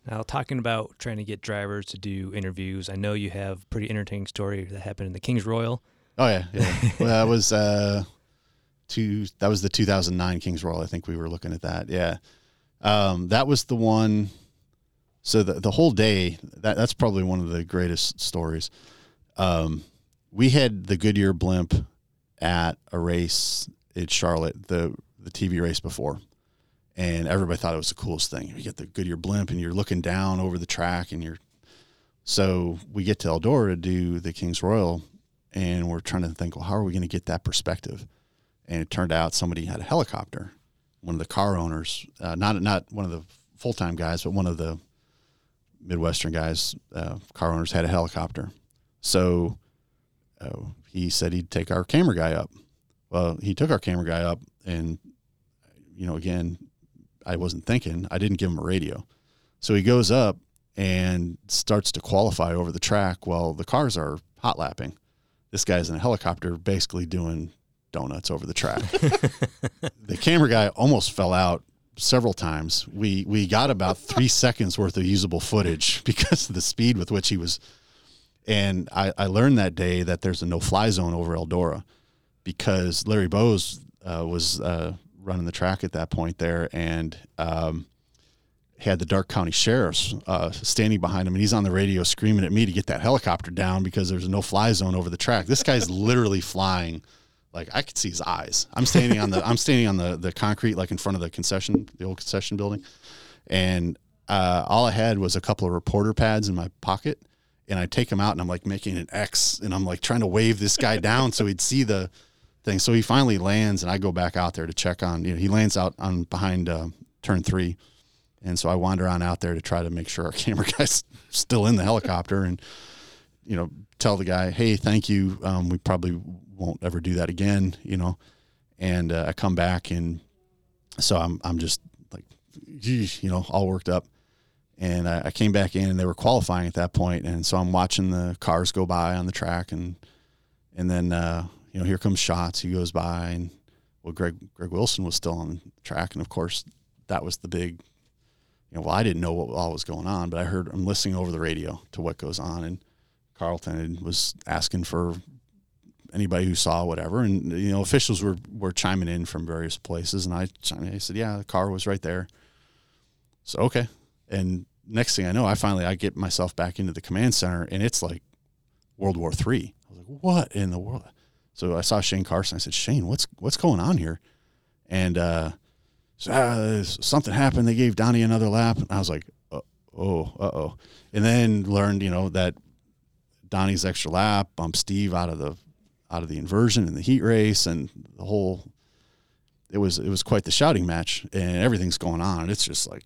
Now, talking about trying to get drivers to do interviews, I know you have a pretty entertaining story that happened in the Kings Royal. Oh yeah, yeah. well, that was uh, two. That was the 2009 Kings Royal. I think we were looking at that. Yeah, um, that was the one. So the the whole day. That that's probably one of the greatest stories. Um, we had the Goodyear blimp at a race at Charlotte, the the TV race before, and everybody thought it was the coolest thing. You get the Goodyear blimp, and you're looking down over the track, and you're. So we get to Eldora to do the Kings Royal, and we're trying to think, well, how are we going to get that perspective? And it turned out somebody had a helicopter. One of the car owners, uh, not not one of the full time guys, but one of the Midwestern guys, uh, car owners had a helicopter. So uh, he said he'd take our camera guy up. Well, he took our camera guy up, and you know, again, I wasn't thinking. I didn't give him a radio, so he goes up and starts to qualify over the track while the cars are hot lapping. This guy's in a helicopter, basically doing donuts over the track. the camera guy almost fell out several times. We we got about three seconds worth of usable footage because of the speed with which he was. And I, I learned that day that there's a no fly zone over Eldora because Larry Bowes uh, was uh, running the track at that point there and um, had the Darke County sheriffs uh, standing behind him, and he's on the radio screaming at me to get that helicopter down because there's a no fly zone over the track. This guy's literally flying like I could see his eyes. I'm standing on the I'm standing on the the concrete like in front of the concession the old concession building, and uh, all I had was a couple of reporter pads in my pocket, and I take them out and I'm like making an X and I'm like trying to wave this guy down so he'd see the thing. So he finally lands and I go back out there to check on. You know, he lands out on behind uh, turn three, and so I wander on out there to try to make sure our camera guy's still in the helicopter and you know tell the guy, hey, thank you. Um, we probably won't ever do that again. You know, and uh, I come back and so I'm I'm just like, geez, you know, all worked up. And I, I came back in, and they were qualifying at that point, and so I'm watching the cars go by on the track, and and then uh, you know here comes Schatz. He goes by, and well, Greg Greg Wilson was still on the track, and of course that was the big. You know, well, I didn't know what all was going on, but I heard I'm listening over the radio to what goes on, and Carlton was asking for anybody who saw whatever, and you know officials were were chiming in from various places, and I I said, yeah, the car was right there. So okay, and next thing I know, I finally I get myself back into the command center, and it's like World War Three. I was like, what in the world? So I saw Shane Carson. I said, Shane, what's what's going on here? And uh, so, uh, something happened. They gave Donnie another lap, and I was like, uh, oh, uh oh. And then learned, you know, that Donnie's extra lap bumped Steve out of the out of the inversion in the heat race, and the whole. It was it was quite the shouting match, and everything's going on. and It's just like,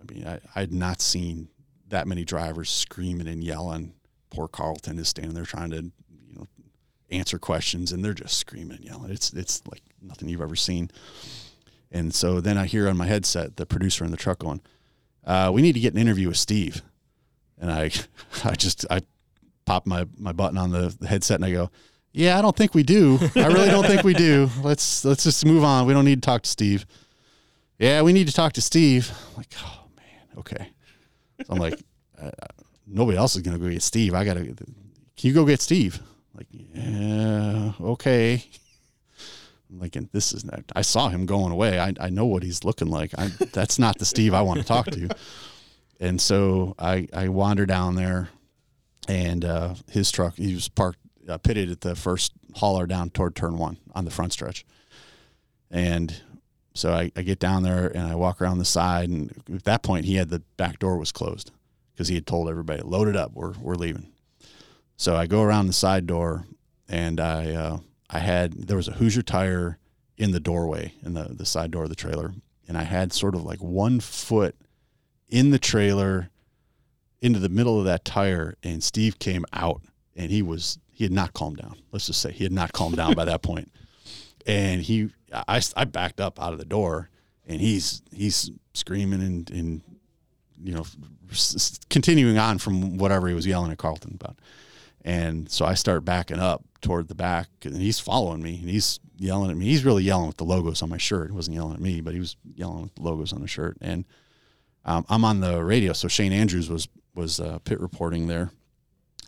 I mean, I I had not seen that many drivers screaming and yelling. Poor Carlton is standing there trying to, you know, answer questions, and they're just screaming and yelling. It's it's like nothing you've ever seen. And so then I hear on my headset the producer in the truck going, uh, "We need to get an interview with Steve." And I, I just I pop my my button on the headset and I go, "Yeah, I don't think we do. I really don't think we do. Let's let's just move on. We don't need to talk to Steve." Yeah, we need to talk to Steve. I'm like, oh man, okay. So I'm like, uh, nobody else is gonna go get Steve. I gotta. Can you go get Steve? Like, yeah, okay. I'm like, and this is not. I saw him going away. I I know what he's looking like. I that's not the Steve I want to talk to. And so I I wander down there, and uh, his truck he was parked uh, pitted at the first hauler down toward turn one on the front stretch, and so I, I get down there and I walk around the side, and at that point he had the back door was closed because he had told everybody load it up, we're we're leaving. So I go around the side door, and I uh, I had there was a Hoosier tire in the doorway in the the side door of the trailer, and I had sort of like one foot in the trailer into the middle of that tire, and Steve came out, and he was he had not calmed down. Let's just say he had not calmed down by that point. and he I, I backed up out of the door, and he's he's screaming and and you know continuing on from whatever he was yelling at Carlton about. And so I start backing up toward the back, and he's following me, and he's yelling at me. He's really yelling with the logos on my shirt. He wasn't yelling at me, but he was yelling with the logos on the shirt. And um, I'm on the radio, so Shane Andrews was was uh, pit reporting there,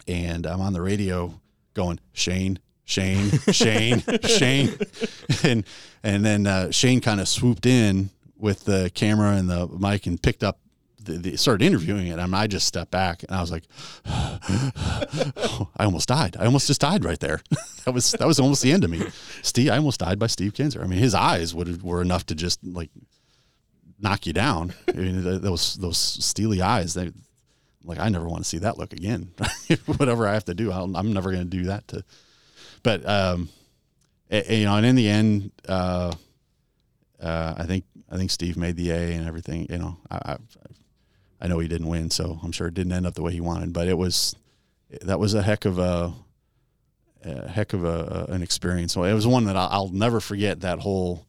and I'm on the radio going Shane, Shane, Shane, Shane, and and then uh, Shane kind of swooped in with the camera and the mic and picked up the, the started interviewing it. And I just stepped back and I was like, I almost died. I almost just died right there. that was that was almost the end of me. Steve, I almost died by Steve Kinser. I mean, his eyes would were enough to just like knock you down. I mean, th- those those steely eyes. They like I never want to see that look again. Whatever I have to do, I'll, I'm never going to do that to. But um, a- you know, and in the end, uh, uh, I think I think Steve made the A and everything. You know, I, I I know he didn't win, so I'm sure it didn't end up the way he wanted. But it was that was a heck of a, a heck of a, an experience. It was one that I'll, I'll never forget. That whole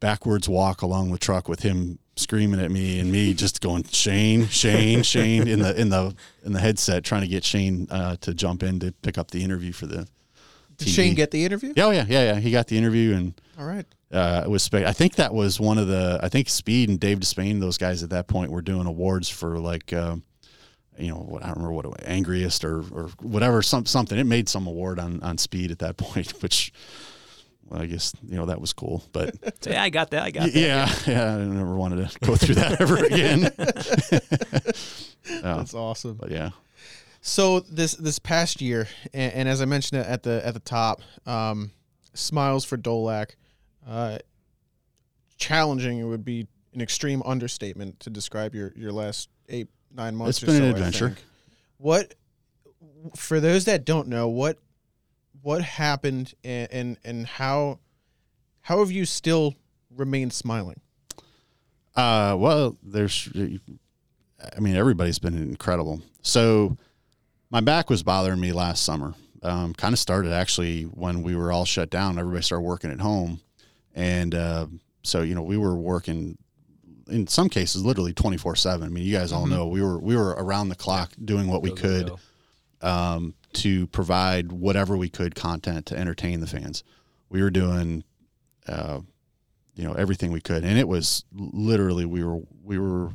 backwards walk along the truck with him screaming at me and me just going Shane, Shane, Shane in the in the in the headset trying to get Shane uh, to jump in to pick up the interview for the. Did TV. Shane get the interview? Yeah, oh yeah, yeah, yeah. He got the interview and All right. uh, it was. Spe- I think that was one of the. I think Speed and Dave Despain, those guys at that point, were doing awards for like, uh, you know, what I don't remember what it was, angriest or or whatever, some something. It made some award on on Speed at that point, which. Well, I guess you know that was cool, but So, yeah, I got that. I got that. yeah, yeah, I never wanted to go through that ever again. Yeah, That's awesome. but yeah, So this this past year, and, and as I mentioned at the at the top, um, smiles for Dolak. Uh, challenging it would be an extreme understatement to describe your your last eight nine months. It's or been so, an adventure. What for those that don't know what what happened and and, and how how have you still remained smiling? Uh, well, there's, I mean, everybody's been incredible. So, my back was bothering me last summer. Um, kind of started actually when we were all shut down. Everybody started working at home, and uh, so you know we were working in some cases literally twenty four seven. I mean, you guys all know we were we were around the clock doing what we Go, go, could go. um, to provide whatever we could content to entertain the fans. We were doing, uh, you know, everything we could, and it was literally we were we were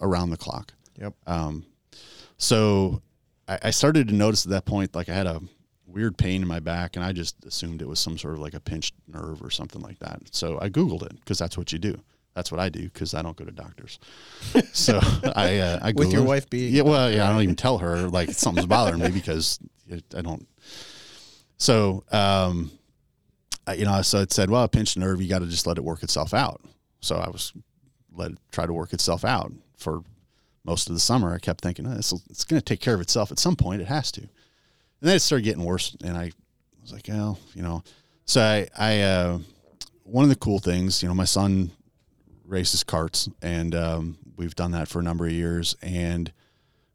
around the clock. Yep. Um, so I, I started to notice at that point, like I had a weird pain in my back, and I just assumed it was some sort of like a pinched nerve or something like that. So I googled it because that's what you do. That's what I do because I don't go to doctors. So I, uh, I With your wife being yeah, well, yeah, I don't even tell her like something's bothering me because it, I don't. So, um, I- you know, so it said, well, a pinched nerve, you got to just let it work itself out. So I was let it try to work itself out for most of the summer. I kept thinking, oh, this it's going to take care of itself at some point. It has to. And then it started getting worse, and I was like, well, you know. So I, I, uh, one of the cool things, you know, my son races carts, and um, we've done that for a number of years, and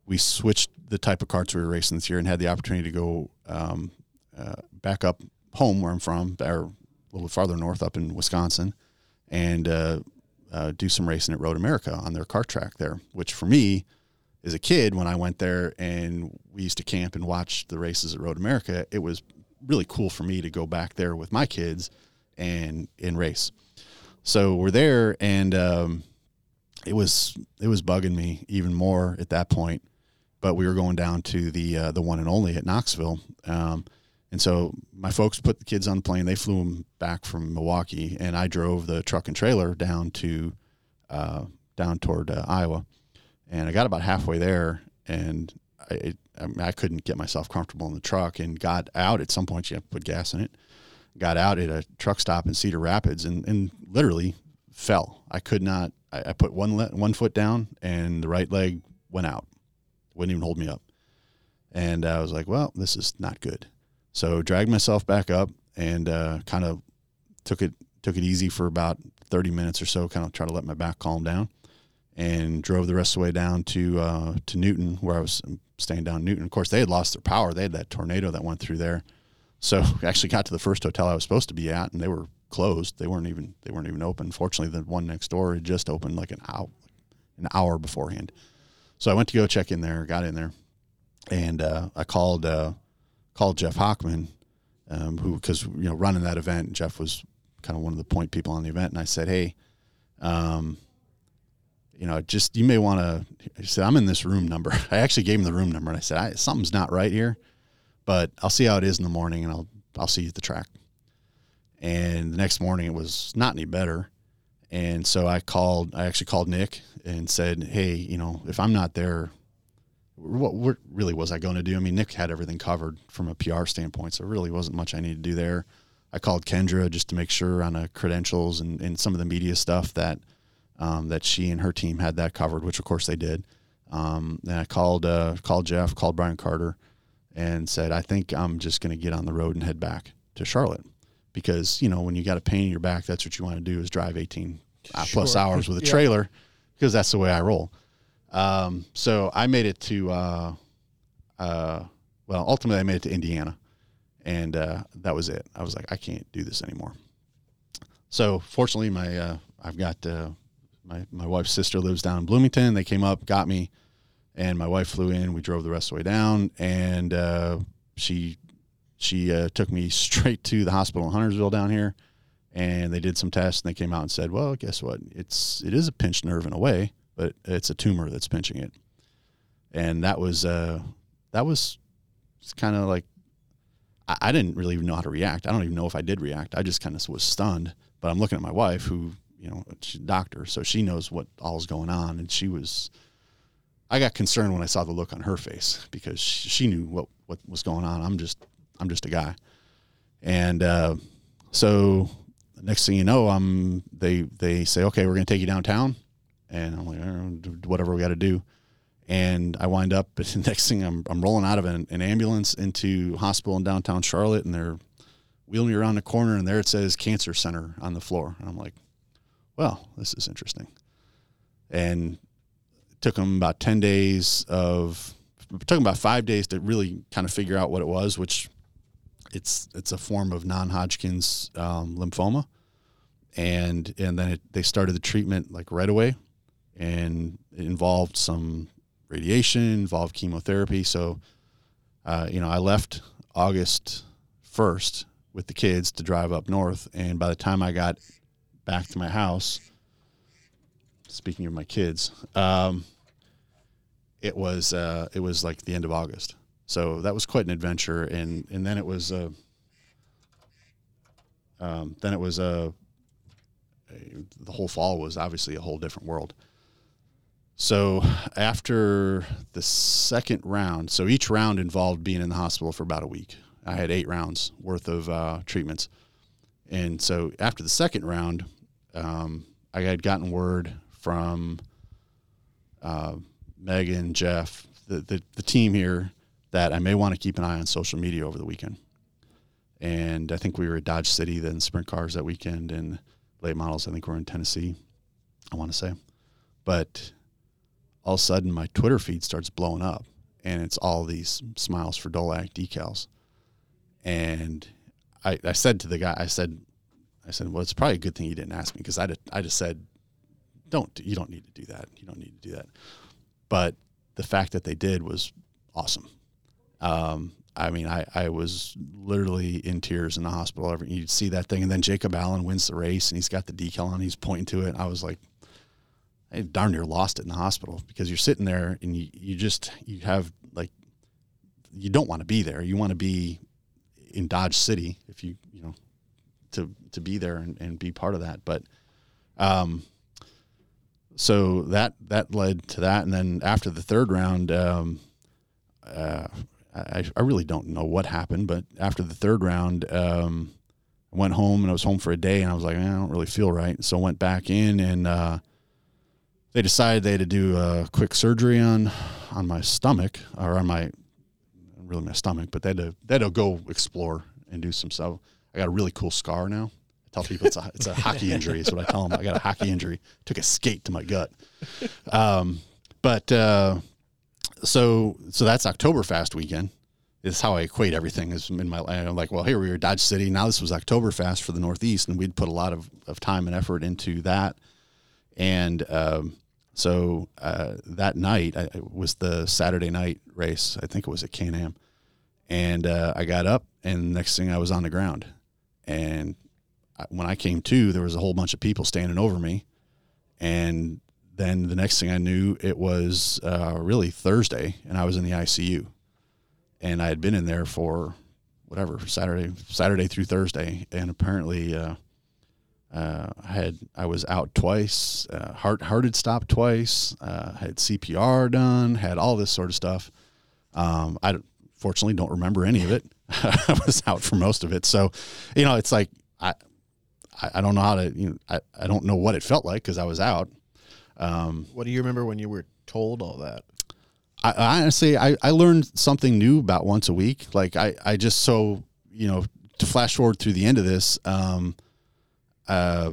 we switched the type of carts we were racing this year, and had the opportunity to go um, uh, back up home where I'm from, or a little farther north up in Wisconsin, and uh, uh, do some racing at Road America on their kart track there, which for me, as a kid, when I went there and we used to camp and watch the races at Road America, it was really cool for me to go back there with my kids and and race. So we're there, and um, it was it was bugging me even more at that point. But we were going down to the uh, the one and only at Knoxville, um, and so my folks put the kids on the plane. They flew them back from Milwaukee, and I drove the truck and trailer down to uh, down toward uh, Iowa. And I got about halfway there, and I, I, mean, I couldn't get myself comfortable in the truck, and got out at some point. You have to put gas in it. Got out at a truck stop in Cedar Rapids, and, and literally fell. I could not. I, I put one le- one foot down, and the right leg went out. Wouldn't even hold me up. And I was like, "Well, this is not good." So dragged myself back up and uh, kind of took it took it easy for about thirty minutes or so. Kind of try to let my back calm down, and drove the rest of the way down to uh, to Newton, where I was staying down Newton. Of course, they had lost their power. They had that tornado that went through there. So I actually got to the first hotel I was supposed to be at, and they were closed. They weren't even they weren't even open. Fortunately, the one next door had just opened like an hour an hour beforehand. So I went to go check in there, got in there, and uh, I called uh, called Jeff Hockman, um, who because you know running that event, Jeff was kind of one of the point people on the event, and I said, hey, um, you know, just you may want to. I said I'm in this room number. I actually gave him the room number, and I said I, something's not right here, but I'll see how it is in the morning, and I'll I'll see you at the track. And the next morning, it was not any better. And so I called, I actually called Nick and said, Hey, you know, if I'm not there, what, what really was I going to do? I mean, Nick had everything covered from a PR standpoint, so really wasn't much I needed to do there. I called Kendra just to make sure on the credentials and, and some of the media stuff that um, that she and her team had that covered, which of course they did. Um, and I called uh, called Jeff, called Brian Carter, and said, I think I'm just going to get on the road and head back to Charlotte because you know when you got a pain in your back, that's what you want to do is drive 18 uh, plus hours with a Yeah. trailer because that's the way I roll. Um, so I made it to, uh, uh, well, ultimately I made it to Indiana, and uh, that was it. I was like, I can't do this anymore. So fortunately, my uh, I've got uh, my my wife's sister lives down in Bloomington. They came up, got me, and my wife flew in. We drove the rest of the way down, and uh, she she uh, took me straight to the hospital in Huntersville down here, and they did some tests, and they came out and said, "Well, guess what? It's it is a pinched nerve in a way, but it's a tumor that's pinching it." And that was uh, that was kind of like I, I didn't really even know how to react. I don't even know if I did react. I just kind of was stunned. But I'm looking at my wife, who you know she's a doctor, so she knows what all's going on, and she was. I got concerned when I saw the look on her face because she, knew what what was going on. I'm just I'm just a guy, and uh, So next thing you know, I'm they they say, okay, we're going to take you downtown, and I'm like, "Uh, whatever we got to do. And I wind up, but the next thing I'm I'm rolling out of an, an ambulance into hospital in downtown Charlotte, and they're wheeling me around the corner, and there it says cancer center on the floor, and I'm like, well, this is interesting. And took them about ten days of took about five days to really kind of figure out what it was, which it's it's a form of non-Hodgkin's um, lymphoma, and and then it, they started the treatment like right away, and it involved some radiation, involved chemotherapy. So, uh, you know, I left August first with the kids to drive up north, and by the time I got back to my house, speaking of my kids, um, it was uh, it was like the end of August. So that was quite an adventure, and and then it was uh, um, then it was uh, a, the whole fall was obviously a whole different world. So after the second round, so each round involved being in the hospital for about a week. I had eight rounds worth of uh, treatments, and so after the second round, um, I had gotten word from uh, Megan, Jeff, the, the the team here that I may want to keep an eye on social media over the weekend. And I think we were at Dodge City, then Sprint Cars that weekend, and late models. I think we're in Tennessee. I want to say, but all of a sudden my Twitter feed starts blowing up, and it's all these smiles for Dolac decals. And I, I said to the guy, I said, I said, well, it's probably a good thing you didn't ask me because I, I just said, don't, you don't need to do that. You don't need to do that. But the fact that they did was awesome. Um, I mean, I, I was literally in tears in the hospital. You'd see that thing, and then Jacob Allen wins the race, and he's got the decal on. He's pointing to it. I was like, I darn near lost it in the hospital because you're sitting there and you, you just you have like you don't want to be there. You want to be in Dodge City if you you know to to be there and, and be part of that. But um, so that that led to that, and then after the third round, um, uh, I, I really don't know what happened, but after the third round, um, I went home and I was home for a day, and I was like, I don't really feel right, so I went back in, and uh, they decided they had to do a quick surgery on on my stomach or on my really my stomach, but they had to they had to go explore and do some stuff. I got a really cool scar now. Tell people it's a it's a hockey injury. Is what I tell them. I got a hockey injury. Took a skate to my gut. Um, but uh, so so that's Oktoberfest fast weekend. Is how I equate everything. Is in my I'm like, well, here we were Dodge City. Now this was Oktoberfest fast for the Northeast, and we'd put a lot of, of time and effort into that. And um, so uh, that night I, it was the Saturday night race. I think it was at Can Am, and uh, I got up, and next thing I was on the ground, and when I came to, there was a whole bunch of people standing over me, and then the next thing I knew, it was uh, really Thursday, and I was in the ICU, and I had been in there for whatever Saturday, Saturday through Thursday, and apparently. Uh, uh, I had I was out twice, uh, heart heart had stopped twice, uh, had CPR done, had all this sort of stuff. Um, I fortunately don't remember any of it. I was out for most of it, so you know it's like I I, I don't know how to you know I, I don't know what it felt like because I was out. Um, What do you remember when you were told all that? I, I honestly, I, I learned something new about once a week. Like I, I just so you know to flash forward through the end of this. Um, uh,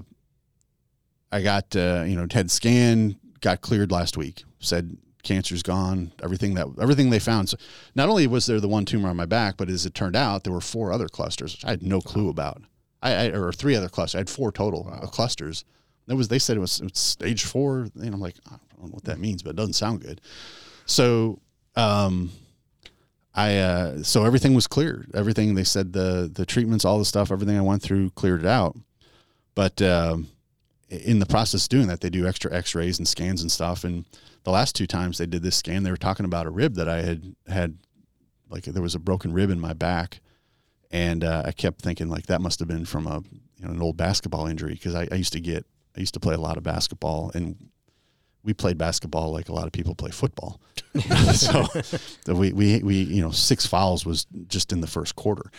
I got uh, you know had scan, got cleared last week. Said cancer's gone. Everything that everything they found. So not only was there the one tumor on my back, but as it turned out, there were four other clusters which I had no clue about. I, I or three other clusters. I had four total uh, clusters. That was they said it was, it was stage four, and I'm like I don't know what that means, but it doesn't sound good. So um, I uh, so everything was cleared. Everything they said the the treatments, all the stuff, everything I went through cleared it out. But um, in the process of doing that, they do extra X-rays and scans and stuff. And the last two times they did this scan, they were talking about a rib that I had had, like there was a broken rib in my back, and uh, I kept thinking like that must have been from a you know an old basketball injury because I, I used to get I used to play a lot of basketball and we played basketball like a lot of people play football. so we, we, we, you know, six fouls was just in the first quarter.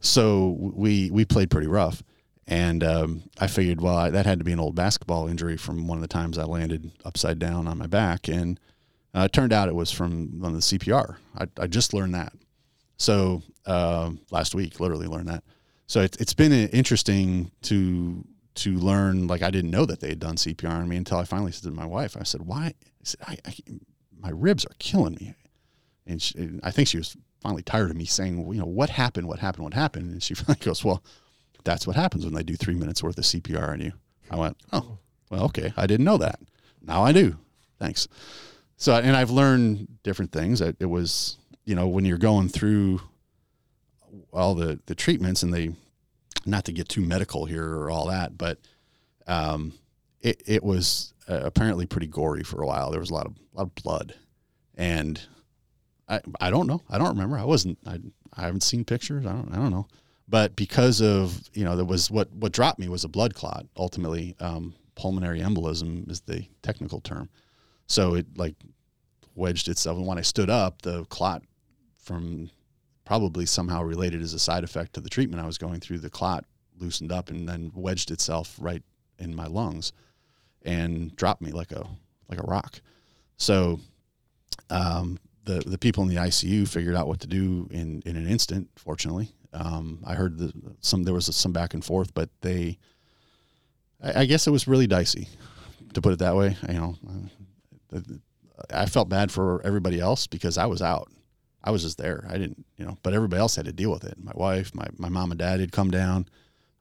So we, we played pretty rough. And um, I figured, well, I, that had to be an old basketball injury from one of the times I landed upside down on my back. And uh, it turned out it was from the CPR. I, I just learned that. So uh, last week, literally learned that. So it, it's been interesting to to learn. Like I didn't know that they had done CPR on me until I finally said to my wife, I said, "Why? I said, I, I, my ribs are killing me." And, she, and I think she was finally tired of me saying, well, "You know what happened? What happened? What happened?" And she finally goes, "Well, that's what happens when they do three minutes worth of CPR on you." I went, "Oh, well, okay. I didn't know that. Now I do. Thanks." So, and I've learned different things. It was, you know, when you're going through all the the treatments, and they, not to get too medical here or all that, but um, it it was uh, apparently pretty gory for a while. There was a lot of a lot of blood, and I I don't know. I don't remember. I wasn't. I I haven't seen pictures. I don't. I don't know. But because of you know, there was what what dropped me was a blood clot. Ultimately, um, pulmonary embolism is the technical term. So it like wedged itself, and when I stood up, the clot from probably somehow related as a side effect to the treatment I was going through, the clot loosened up and then wedged itself right in my lungs and dropped me like a like a rock. So um, the the people in the ICU figured out what to do in in an instant. Fortunately, um, I heard the, some there was some back and forth, but they, I, I guess it was really dicey, to put it that way. You know, I felt bad for everybody else because I was out. I was just there. I didn't, you know, but everybody else had to deal with it. My wife, my, my mom and dad had come down.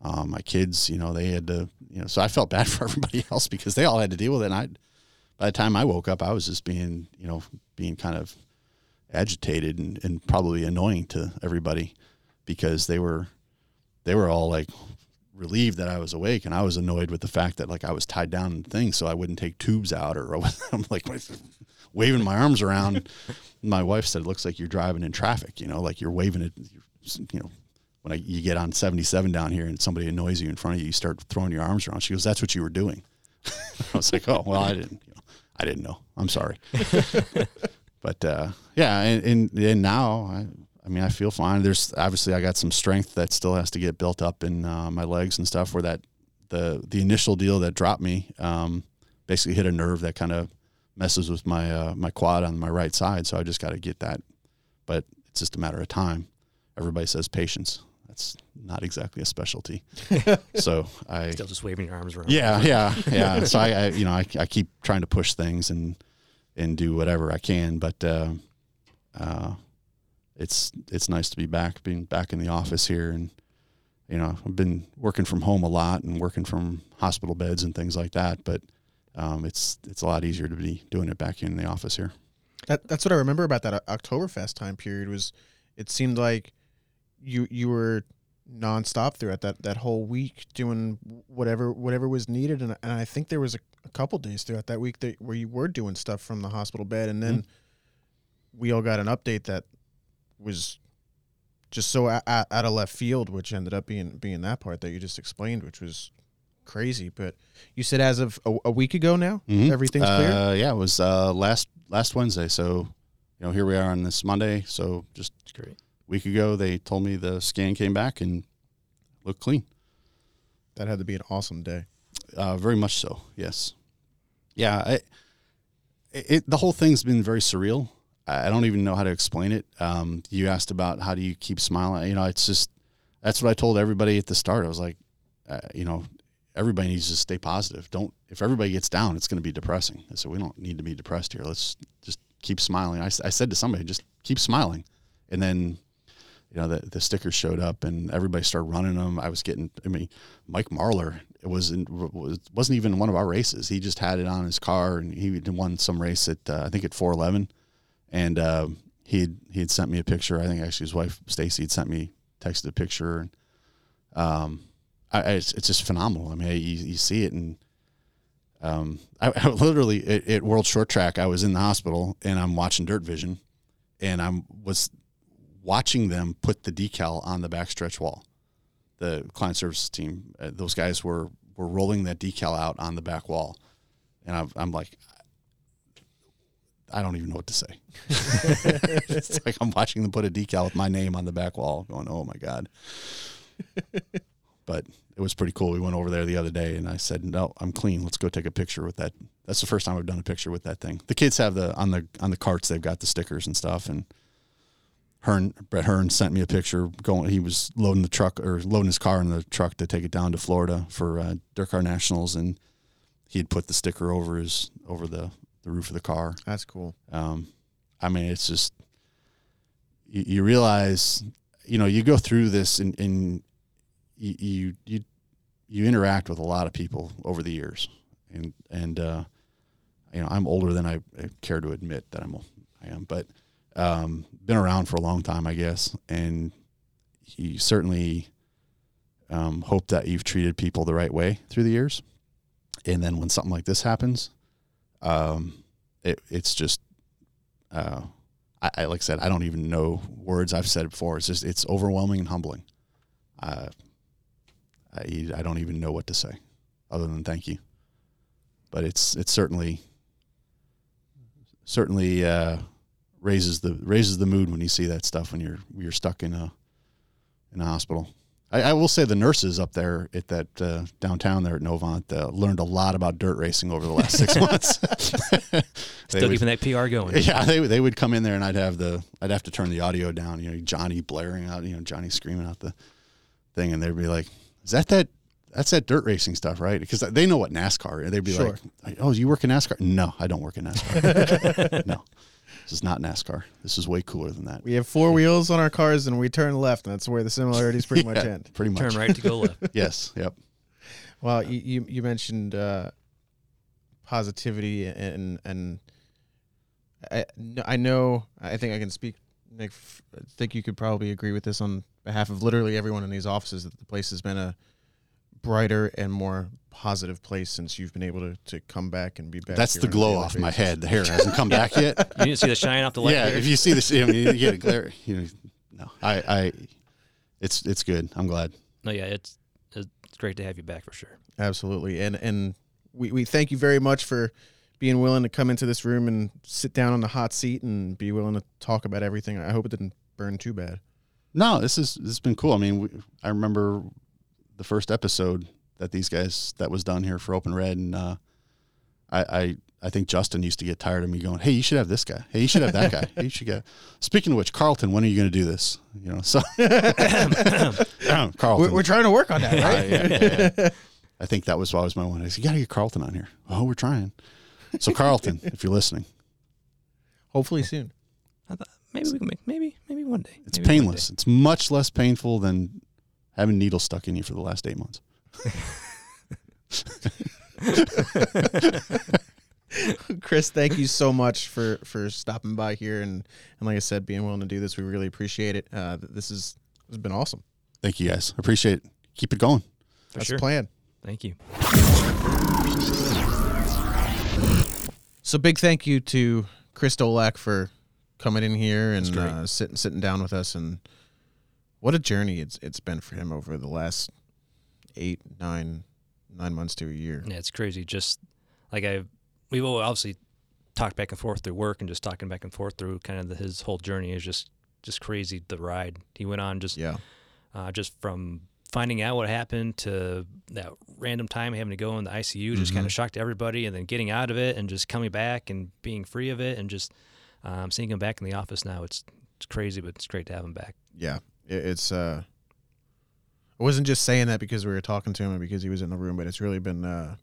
Um, my kids, you know, they had to, you know, so I felt bad for everybody else because they all had to deal with it. And I, by the time I woke up, I was just being, you know, being kind of agitated and, and probably annoying to everybody because they were, they were all like relieved that I was awake. And I was annoyed with the fact that like I was tied down in things so I wouldn't take tubes out or I'm like waving my arms around. my wife said, it looks like you're driving in traffic, you know, like you're waving it, you know, when I, you get on 77 down here and somebody annoys you in front of you, you start throwing your arms around. She goes, that's what you were doing. I was like, oh, well, I didn't, you know, I didn't know. I'm sorry. but, uh, yeah. And, and, and now I, I mean, I feel fine. There's obviously I got some strength that still has to get built up in uh, my legs and stuff. Where that the the initial deal that dropped me um, basically hit a nerve that kind of messes with my uh, my quad on my right side. So I just got to get that. But it's just a matter of time. Everybody says patience. That's not exactly a specialty. so I Still just waving your arms around. yeah, yeah, yeah. so I, I you know, I, I keep trying to push things and and do whatever I can, but uh, uh, it's it's nice to be back, being back in the office here, and you know, I've been working from home a lot and working from hospital beds and things like that, but um, it's it's a lot easier to be doing it back in the office here. That that's what I remember about that Oktoberfest time period was it seemed like you you were nonstop throughout that, that whole week doing whatever whatever was needed and, and I think there was a, a couple days throughout that week that where you were doing stuff from the hospital bed and then mm-hmm. we all got an update that was just so out, out of left field which ended up being being that part that you just explained which was crazy but you said as of a, a week ago now Mhm. everything's clear Uh, yeah, it was uh, last last Wednesday. So, you know, here we are on this Monday. So just Great. a week ago, they told me the scan came back and looked clean. that had to be an awesome day Uh, very much so. Yes. Yeah. I, it, the whole thing's been very surreal. I I don't even know how to explain it. Um, you asked about how do you keep smiling. You know, it's just that's what I told everybody at the start. I was like, uh, you know, everybody needs to stay positive. Don't if everybody gets down, it's going to be depressing. So we don't need to be depressed here. Let's just keep smiling. I, I said to somebody, just keep smiling, and then you know the the stickers showed up and everybody started running them. I was getting. I mean, Mike Marler it was in, was wasn't even one of our races. He just had it on his car and he won some race at uh, I think at 411, and uh, he had, he had sent me a picture. I think actually his wife Stacy had sent me texted a picture and um, I, I, it's, it's just phenomenal. I mean, you, you see it and. Um, I, I literally at, at World Short Track, I was in the hospital and I'm watching Dirt Vision, and I'm was watching them put the decal on the backstretch wall. The client services team, uh, those guys were were rolling that decal out on the back wall, and I'm, I'm like, I don't even know what to say. it's like I'm watching them put a decal with my name on the back wall, going, "Oh my god." but it was pretty cool. We went over there the other day, and I said, "No, I'm clean. Let's go take a picture with that." That's the first time I've done a picture with that thing. The kids have the on the on the carts. They've got the stickers and stuff, and Hearn Brett Hearn sent me a picture. Going, he was loading the truck or loading his car in the truck to take it down to Florida for uh, Dirt Car Nationals, and he had put the sticker over his over the the roof of the car. That's cool. Um, I mean, it's just you, you realize, you know, you go through this and, and you, you you interact with a lot of people over the years, and and uh, you know, I'm older than I care to admit that I'm I am, but um, been around for a long time, I guess, and you certainly um, hope that you've treated people the right way through the years, and then when something like this happens, um, it, it's just uh, I, I like I said I don't even know words I've said before. It's just it's overwhelming and humbling. Uh, I I don't even know what to say other than thank you. But it's it's certainly certainly uh, raises the raises the mood when you see that stuff when you're you're stuck in a in a hospital. I, I will say the nurses up there at that uh, downtown there at Novant uh, learned a lot about dirt racing over the last six months. Still keeping that PR going. yeah, they would- they would come in there and I'd have the I'd have to turn the audio down. You know, Johnny blaring out, you know, Johnny screaming out the thing, and they'd be like, "Is that that? That's that dirt racing stuff, right?" Because they know what NASCAR. is. They'd be Sure. like, "Oh, you work in NASCAR?" No, I don't work in NASCAR. no, this is not NASCAR. This is way cooler than that. We have four wheels on our cars and we turn left, and that's where the similarities pretty much end. Pretty much. Turn right to go left. Yes. Yep. Well, you you, you mentioned uh, positivity and and I I know I think I can speak. Nick, f- I think you could probably agree with this on behalf of literally everyone in these offices that the place has been a brighter and more positive place since you've been able to, to come back and be back. That's the glow daily off my head. The hair hasn't come back yet. You didn't see the shine off the light. yeah, there? if you see this, I mean, you get a glare. You know, no, I, I, it's it's good. I'm glad. no, yeah, it's it's great to have you back for sure. Absolutely. And and we, we thank you very much for being willing to come into this room and sit down on the hot seat and be willing to talk about everything. I hope it didn't burn too bad. No, this is this has been cool. I mean, we, I remember the first episode that these guys that was done here for Open Red, and uh, I, I I think Justin used to get tired of me going, "Hey, you should have this guy. Hey, you should have that guy. Hey, you should get." Speaking of which, Carlton, when are you going to do this? You know, so Carlton, We're, we're trying to work on that, Uh, right? yeah, yeah, yeah. I think that was always my one. I said, "You got to get Carlton on here." Oh, we're trying. So Carlton, if you're listening, Hopefully soon. I thought maybe we can make maybe maybe one day. it's Maybe one painless. It's much less painful than having needles stuck in you for the last eight months. Chris, thank you so much for for stopping by here and and like I said, being willing to do this. We really appreciate it. Uh, this is has been awesome. Thank you guys. Appreciate it. Keep it going. For That's sure. the plan. Thank you. So big thank you to Chris Dolak for coming in here and uh, sitting sitting down with us and what a journey it's it's been for him over the last eight nine nine months to a year. Yeah, it's crazy. Just like I, we've obviously talked back and forth through work and just talking back and forth through kind of the, his whole journey is just just crazy. The ride he went on, just Yeah, uh, just from finding out what happened to that random time having to go in the ICU, just kind of shocked everybody, and then getting out of it and just coming back and being free of it, and just um, seeing him back in the office now. It's it's crazy, but it's great to have him back. yeah. It, it's uh, I wasn't just saying that because we were talking to him and because he was in the room, but it's really been uh,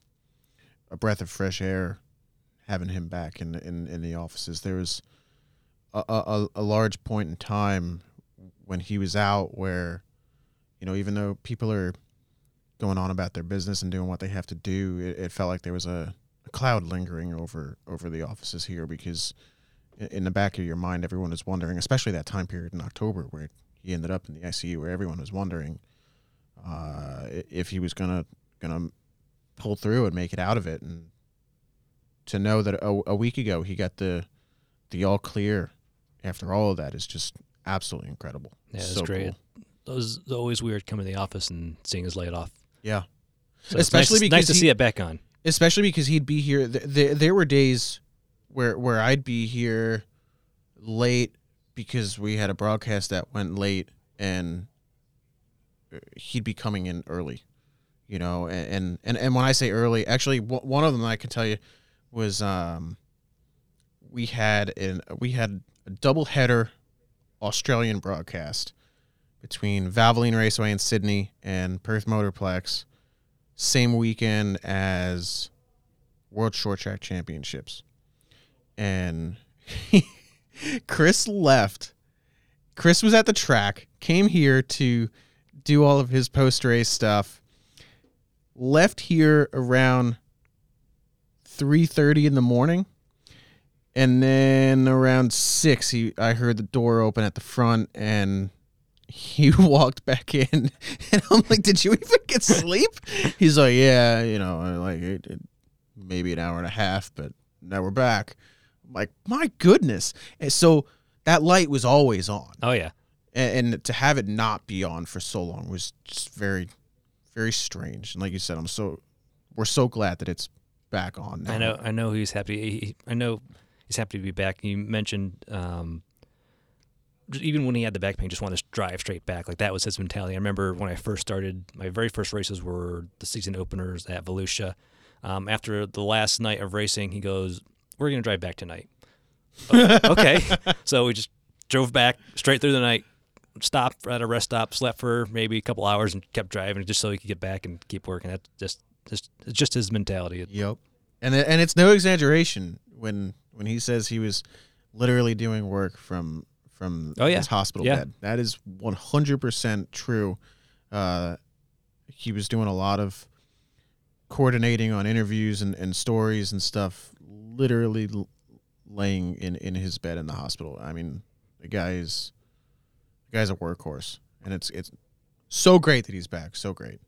a breath of fresh air having him back in in, in the offices. There was a, a a large point in time when he was out where, you know, even though people are going on about their business and doing what they have to do, it, it felt like there was a, a cloud lingering over over the offices here because in the back of your mind, everyone is wondering, especially that time period in October where he ended up in the ICU, where everyone was wondering uh, if he was gonna gonna pull through and make it out of it, and to know that a, a week ago he got the the all clear after all of that is just absolutely incredible. Yeah, it's So great. cool. It was always weird coming to the office and seeing his light off. Yeah. So Especially nice, because nice to he- see it back on. especially because he'd be here. Th- th- there were days where where I'd be here late because we had a broadcast that went late, and he'd be coming in early, you know. And and and when I say early, actually, one of them I can tell you was um, we had an we had a double header Australian broadcast between Valvoline Raceway in Sydney and Perth Motorplex, same weekend as World Short Track Championships, and Chris left. Chris was at the track, came here to do all of his post race stuff. Left here around three thirty in the morning, and then around six, he I heard the door open at the front, and he walked back in, and I'm like, "Did you even get sleep?" He's like, "Yeah, you know, like it, it, maybe an hour and a half, but now we're back." I'm like, "My goodness!" And so that light was always on Oh yeah. and, and to have it not be on for so long was just very very strange and like you said i'm so we're so glad that it's back on now. I know. I know he's happy. He, I know he's happy to be back. You mentioned um, even when he had the back pain, just wanted to drive straight back. Like that was his mentality. I remember when I first started. My very first races were the season openers at Volusia. Um, after the last night of racing, he goes, "We're gonna drive back tonight." "O- okay, so we just drove back straight through the night. Stopped at a rest stop, slept for maybe a couple hours, and kept driving just so he could get back and keep working. That's just just it's just his mentality. Yep. And and it's no exaggeration when when he says he was literally doing work from from Oh, yeah. his hospital Yeah. bed. That is 100% true. Uh, he was doing a lot of coordinating on interviews and, and stories and stuff literally l- laying in, in his bed in the hospital. I mean, the guy is the guy's a workhorse and it's it's so great that he's back. So great.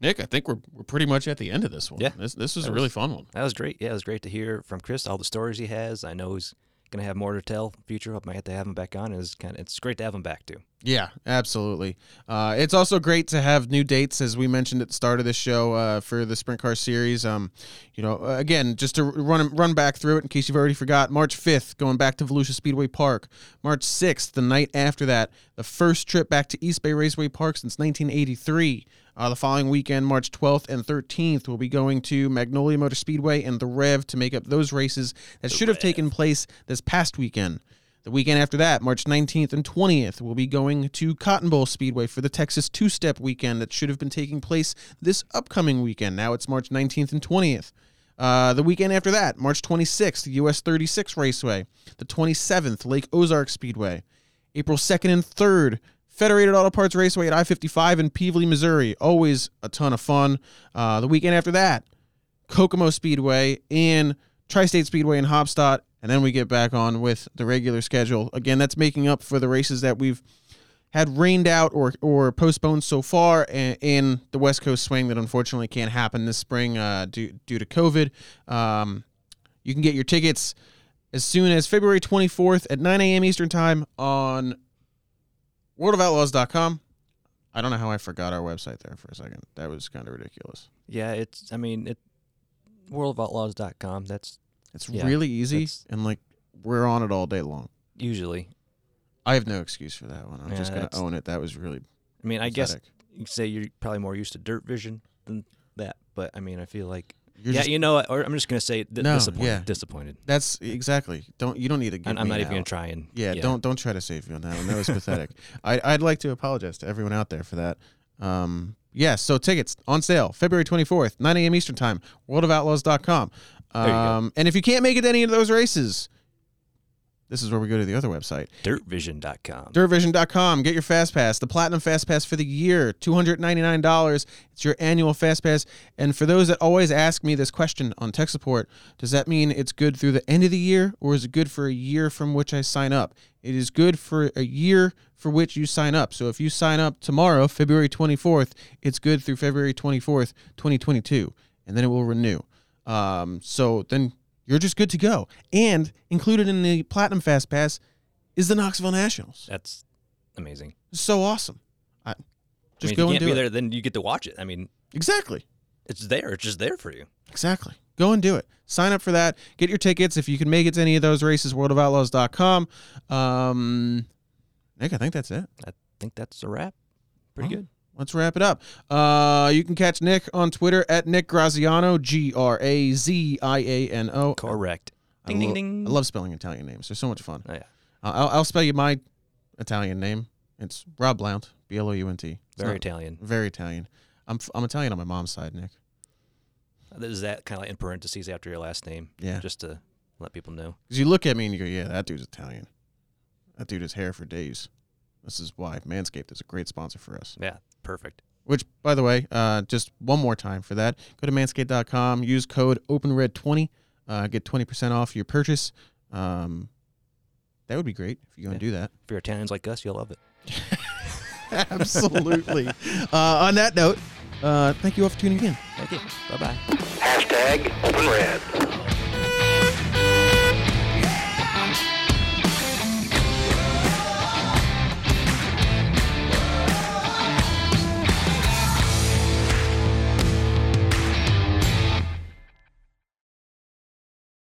Nick, I think we're we're pretty much at the end of this one. Yeah. This this was That a really was- fun one. That was great. Yeah, it was great to hear from Chris all the stories he has. I know he's gonna have more to tell future. Hope I have to have him back on. It's kind of it's great to have him back too. Yeah, absolutely. Uh, it's also great to have new dates, as we mentioned at the start of the show uh, for the Sprint Car Series. Um, you know, uh, again, just to run run back through it in case you've already forgot. March fifth, going back to Volusia Speedway Park. March sixth, the night after that, the first trip back to East Bay Raceway Park since 1983. Uh, the following weekend, March 12th and 13th, we'll be going to Magnolia Motor Speedway and the Rev to make up those races that should have taken place this past weekend. The weekend after that, March 19th and 20th, we'll be going to Cotton Bowl Speedway for the Texas Two Step weekend that should have been taking place this upcoming weekend. Now it's March 19th and 20th. Uh, the weekend after that, March 26th, US 36 Raceway. The 27th, Lake Ozark Speedway. April 2nd and 3rd, Federated Auto Parts Raceway at I 55 in Pevely, Missouri. Always a ton of fun. Uh, the weekend after that, Kokomo Speedway and Tri State Speedway in Haubstadt. And then we get back on with the regular schedule. Again, that's making up for the races that we've had rained out or, or postponed so far in the West Coast swing that unfortunately can't happen this spring uh, due, due to COVID. Um, you can get your tickets as soon as February 24th at 9 a.m. Eastern Time on worldofoutlaws.com. I don't know how I forgot our website there for a second. That was kind of ridiculous. Yeah, it's. I mean, it. Worldofoutlaws.com. That's It's Yeah, really easy and like we're on it all day long. usually. I have no excuse for that one. I'm Yeah, just gonna own it. That was really I mean, I guess you could say you're probably more used to Dirt Vision than that. But I mean, I feel like. You're yeah, just- you know what? Or I'm just gonna say No, disappointed. yeah. Disappointed. that's exactly. Don't you don't need to I'm, I'm not even gonna try and. Yeah, don't don't try to save me on that one. That was pathetic. I, I'd like to apologize to everyone out there for that. Um, yeah, so tickets on sale February 24th, 9 a.m. Eastern Time, worldofoutlaws.com. Um, and if you can't make it to any of those races, this is where we go to the other website, Dirtvision.com. dirtvision.com. Get your Fast Pass, the Platinum Fast Pass for the year, $299. It's your annual Fast Pass. And for those that always ask me this question on tech support, does that mean it's good through the end of the year or is it good for a year from which I sign up? It is good for a year for which you sign up. So if you sign up tomorrow, February 24th, it's good through February 24th, 2022, and then it will renew. Um, so then you're just good to go. And included in the Platinum Fast Pass is the Knoxville Nationals. That's amazing. It's so awesome. I, I just mean, go if you and can't do be it. there, then you get to watch it. I mean, Exactly. it's there. It's just there for you. Exactly. Go and do it. Sign up for that. Get your tickets. If you can make it to any of those races, worldofoutlaws.com. Um, Nick, I think that's it. I think that's a wrap. Pretty Oh. good. Let's wrap it up. Uh, you can catch Nick on Twitter at Nick Graziano, G R A Z I A N O. Correct. I Ding, ding, lo- ding. I love spelling Italian names. They're so much fun. Oh, yeah. Uh, I'll, I'll spell you my Italian name. It's Rob Blount, B L O U N T. It's Very not- Italian. Very Italian. I'm f- I'm Italian on my mom's side, Nick. Is that kind of like in parentheses after your last name? Yeah. Just to let people know. Because you look at me and you go, yeah, that dude's Italian. That dude has hair for days. This is why Manscaped is a great sponsor for us. Yeah. Perfect. Which, by the way, uh, just one more time for that, go to manscaped.com, use code OpenRed20, uh, get 20% off your purchase. Um, that would be great if you're going to do that. If you're Italians like us, you'll love it. Absolutely. uh, on that note, uh, thank you all for tuning in. Thank you. Bye bye. Hashtag Open Red.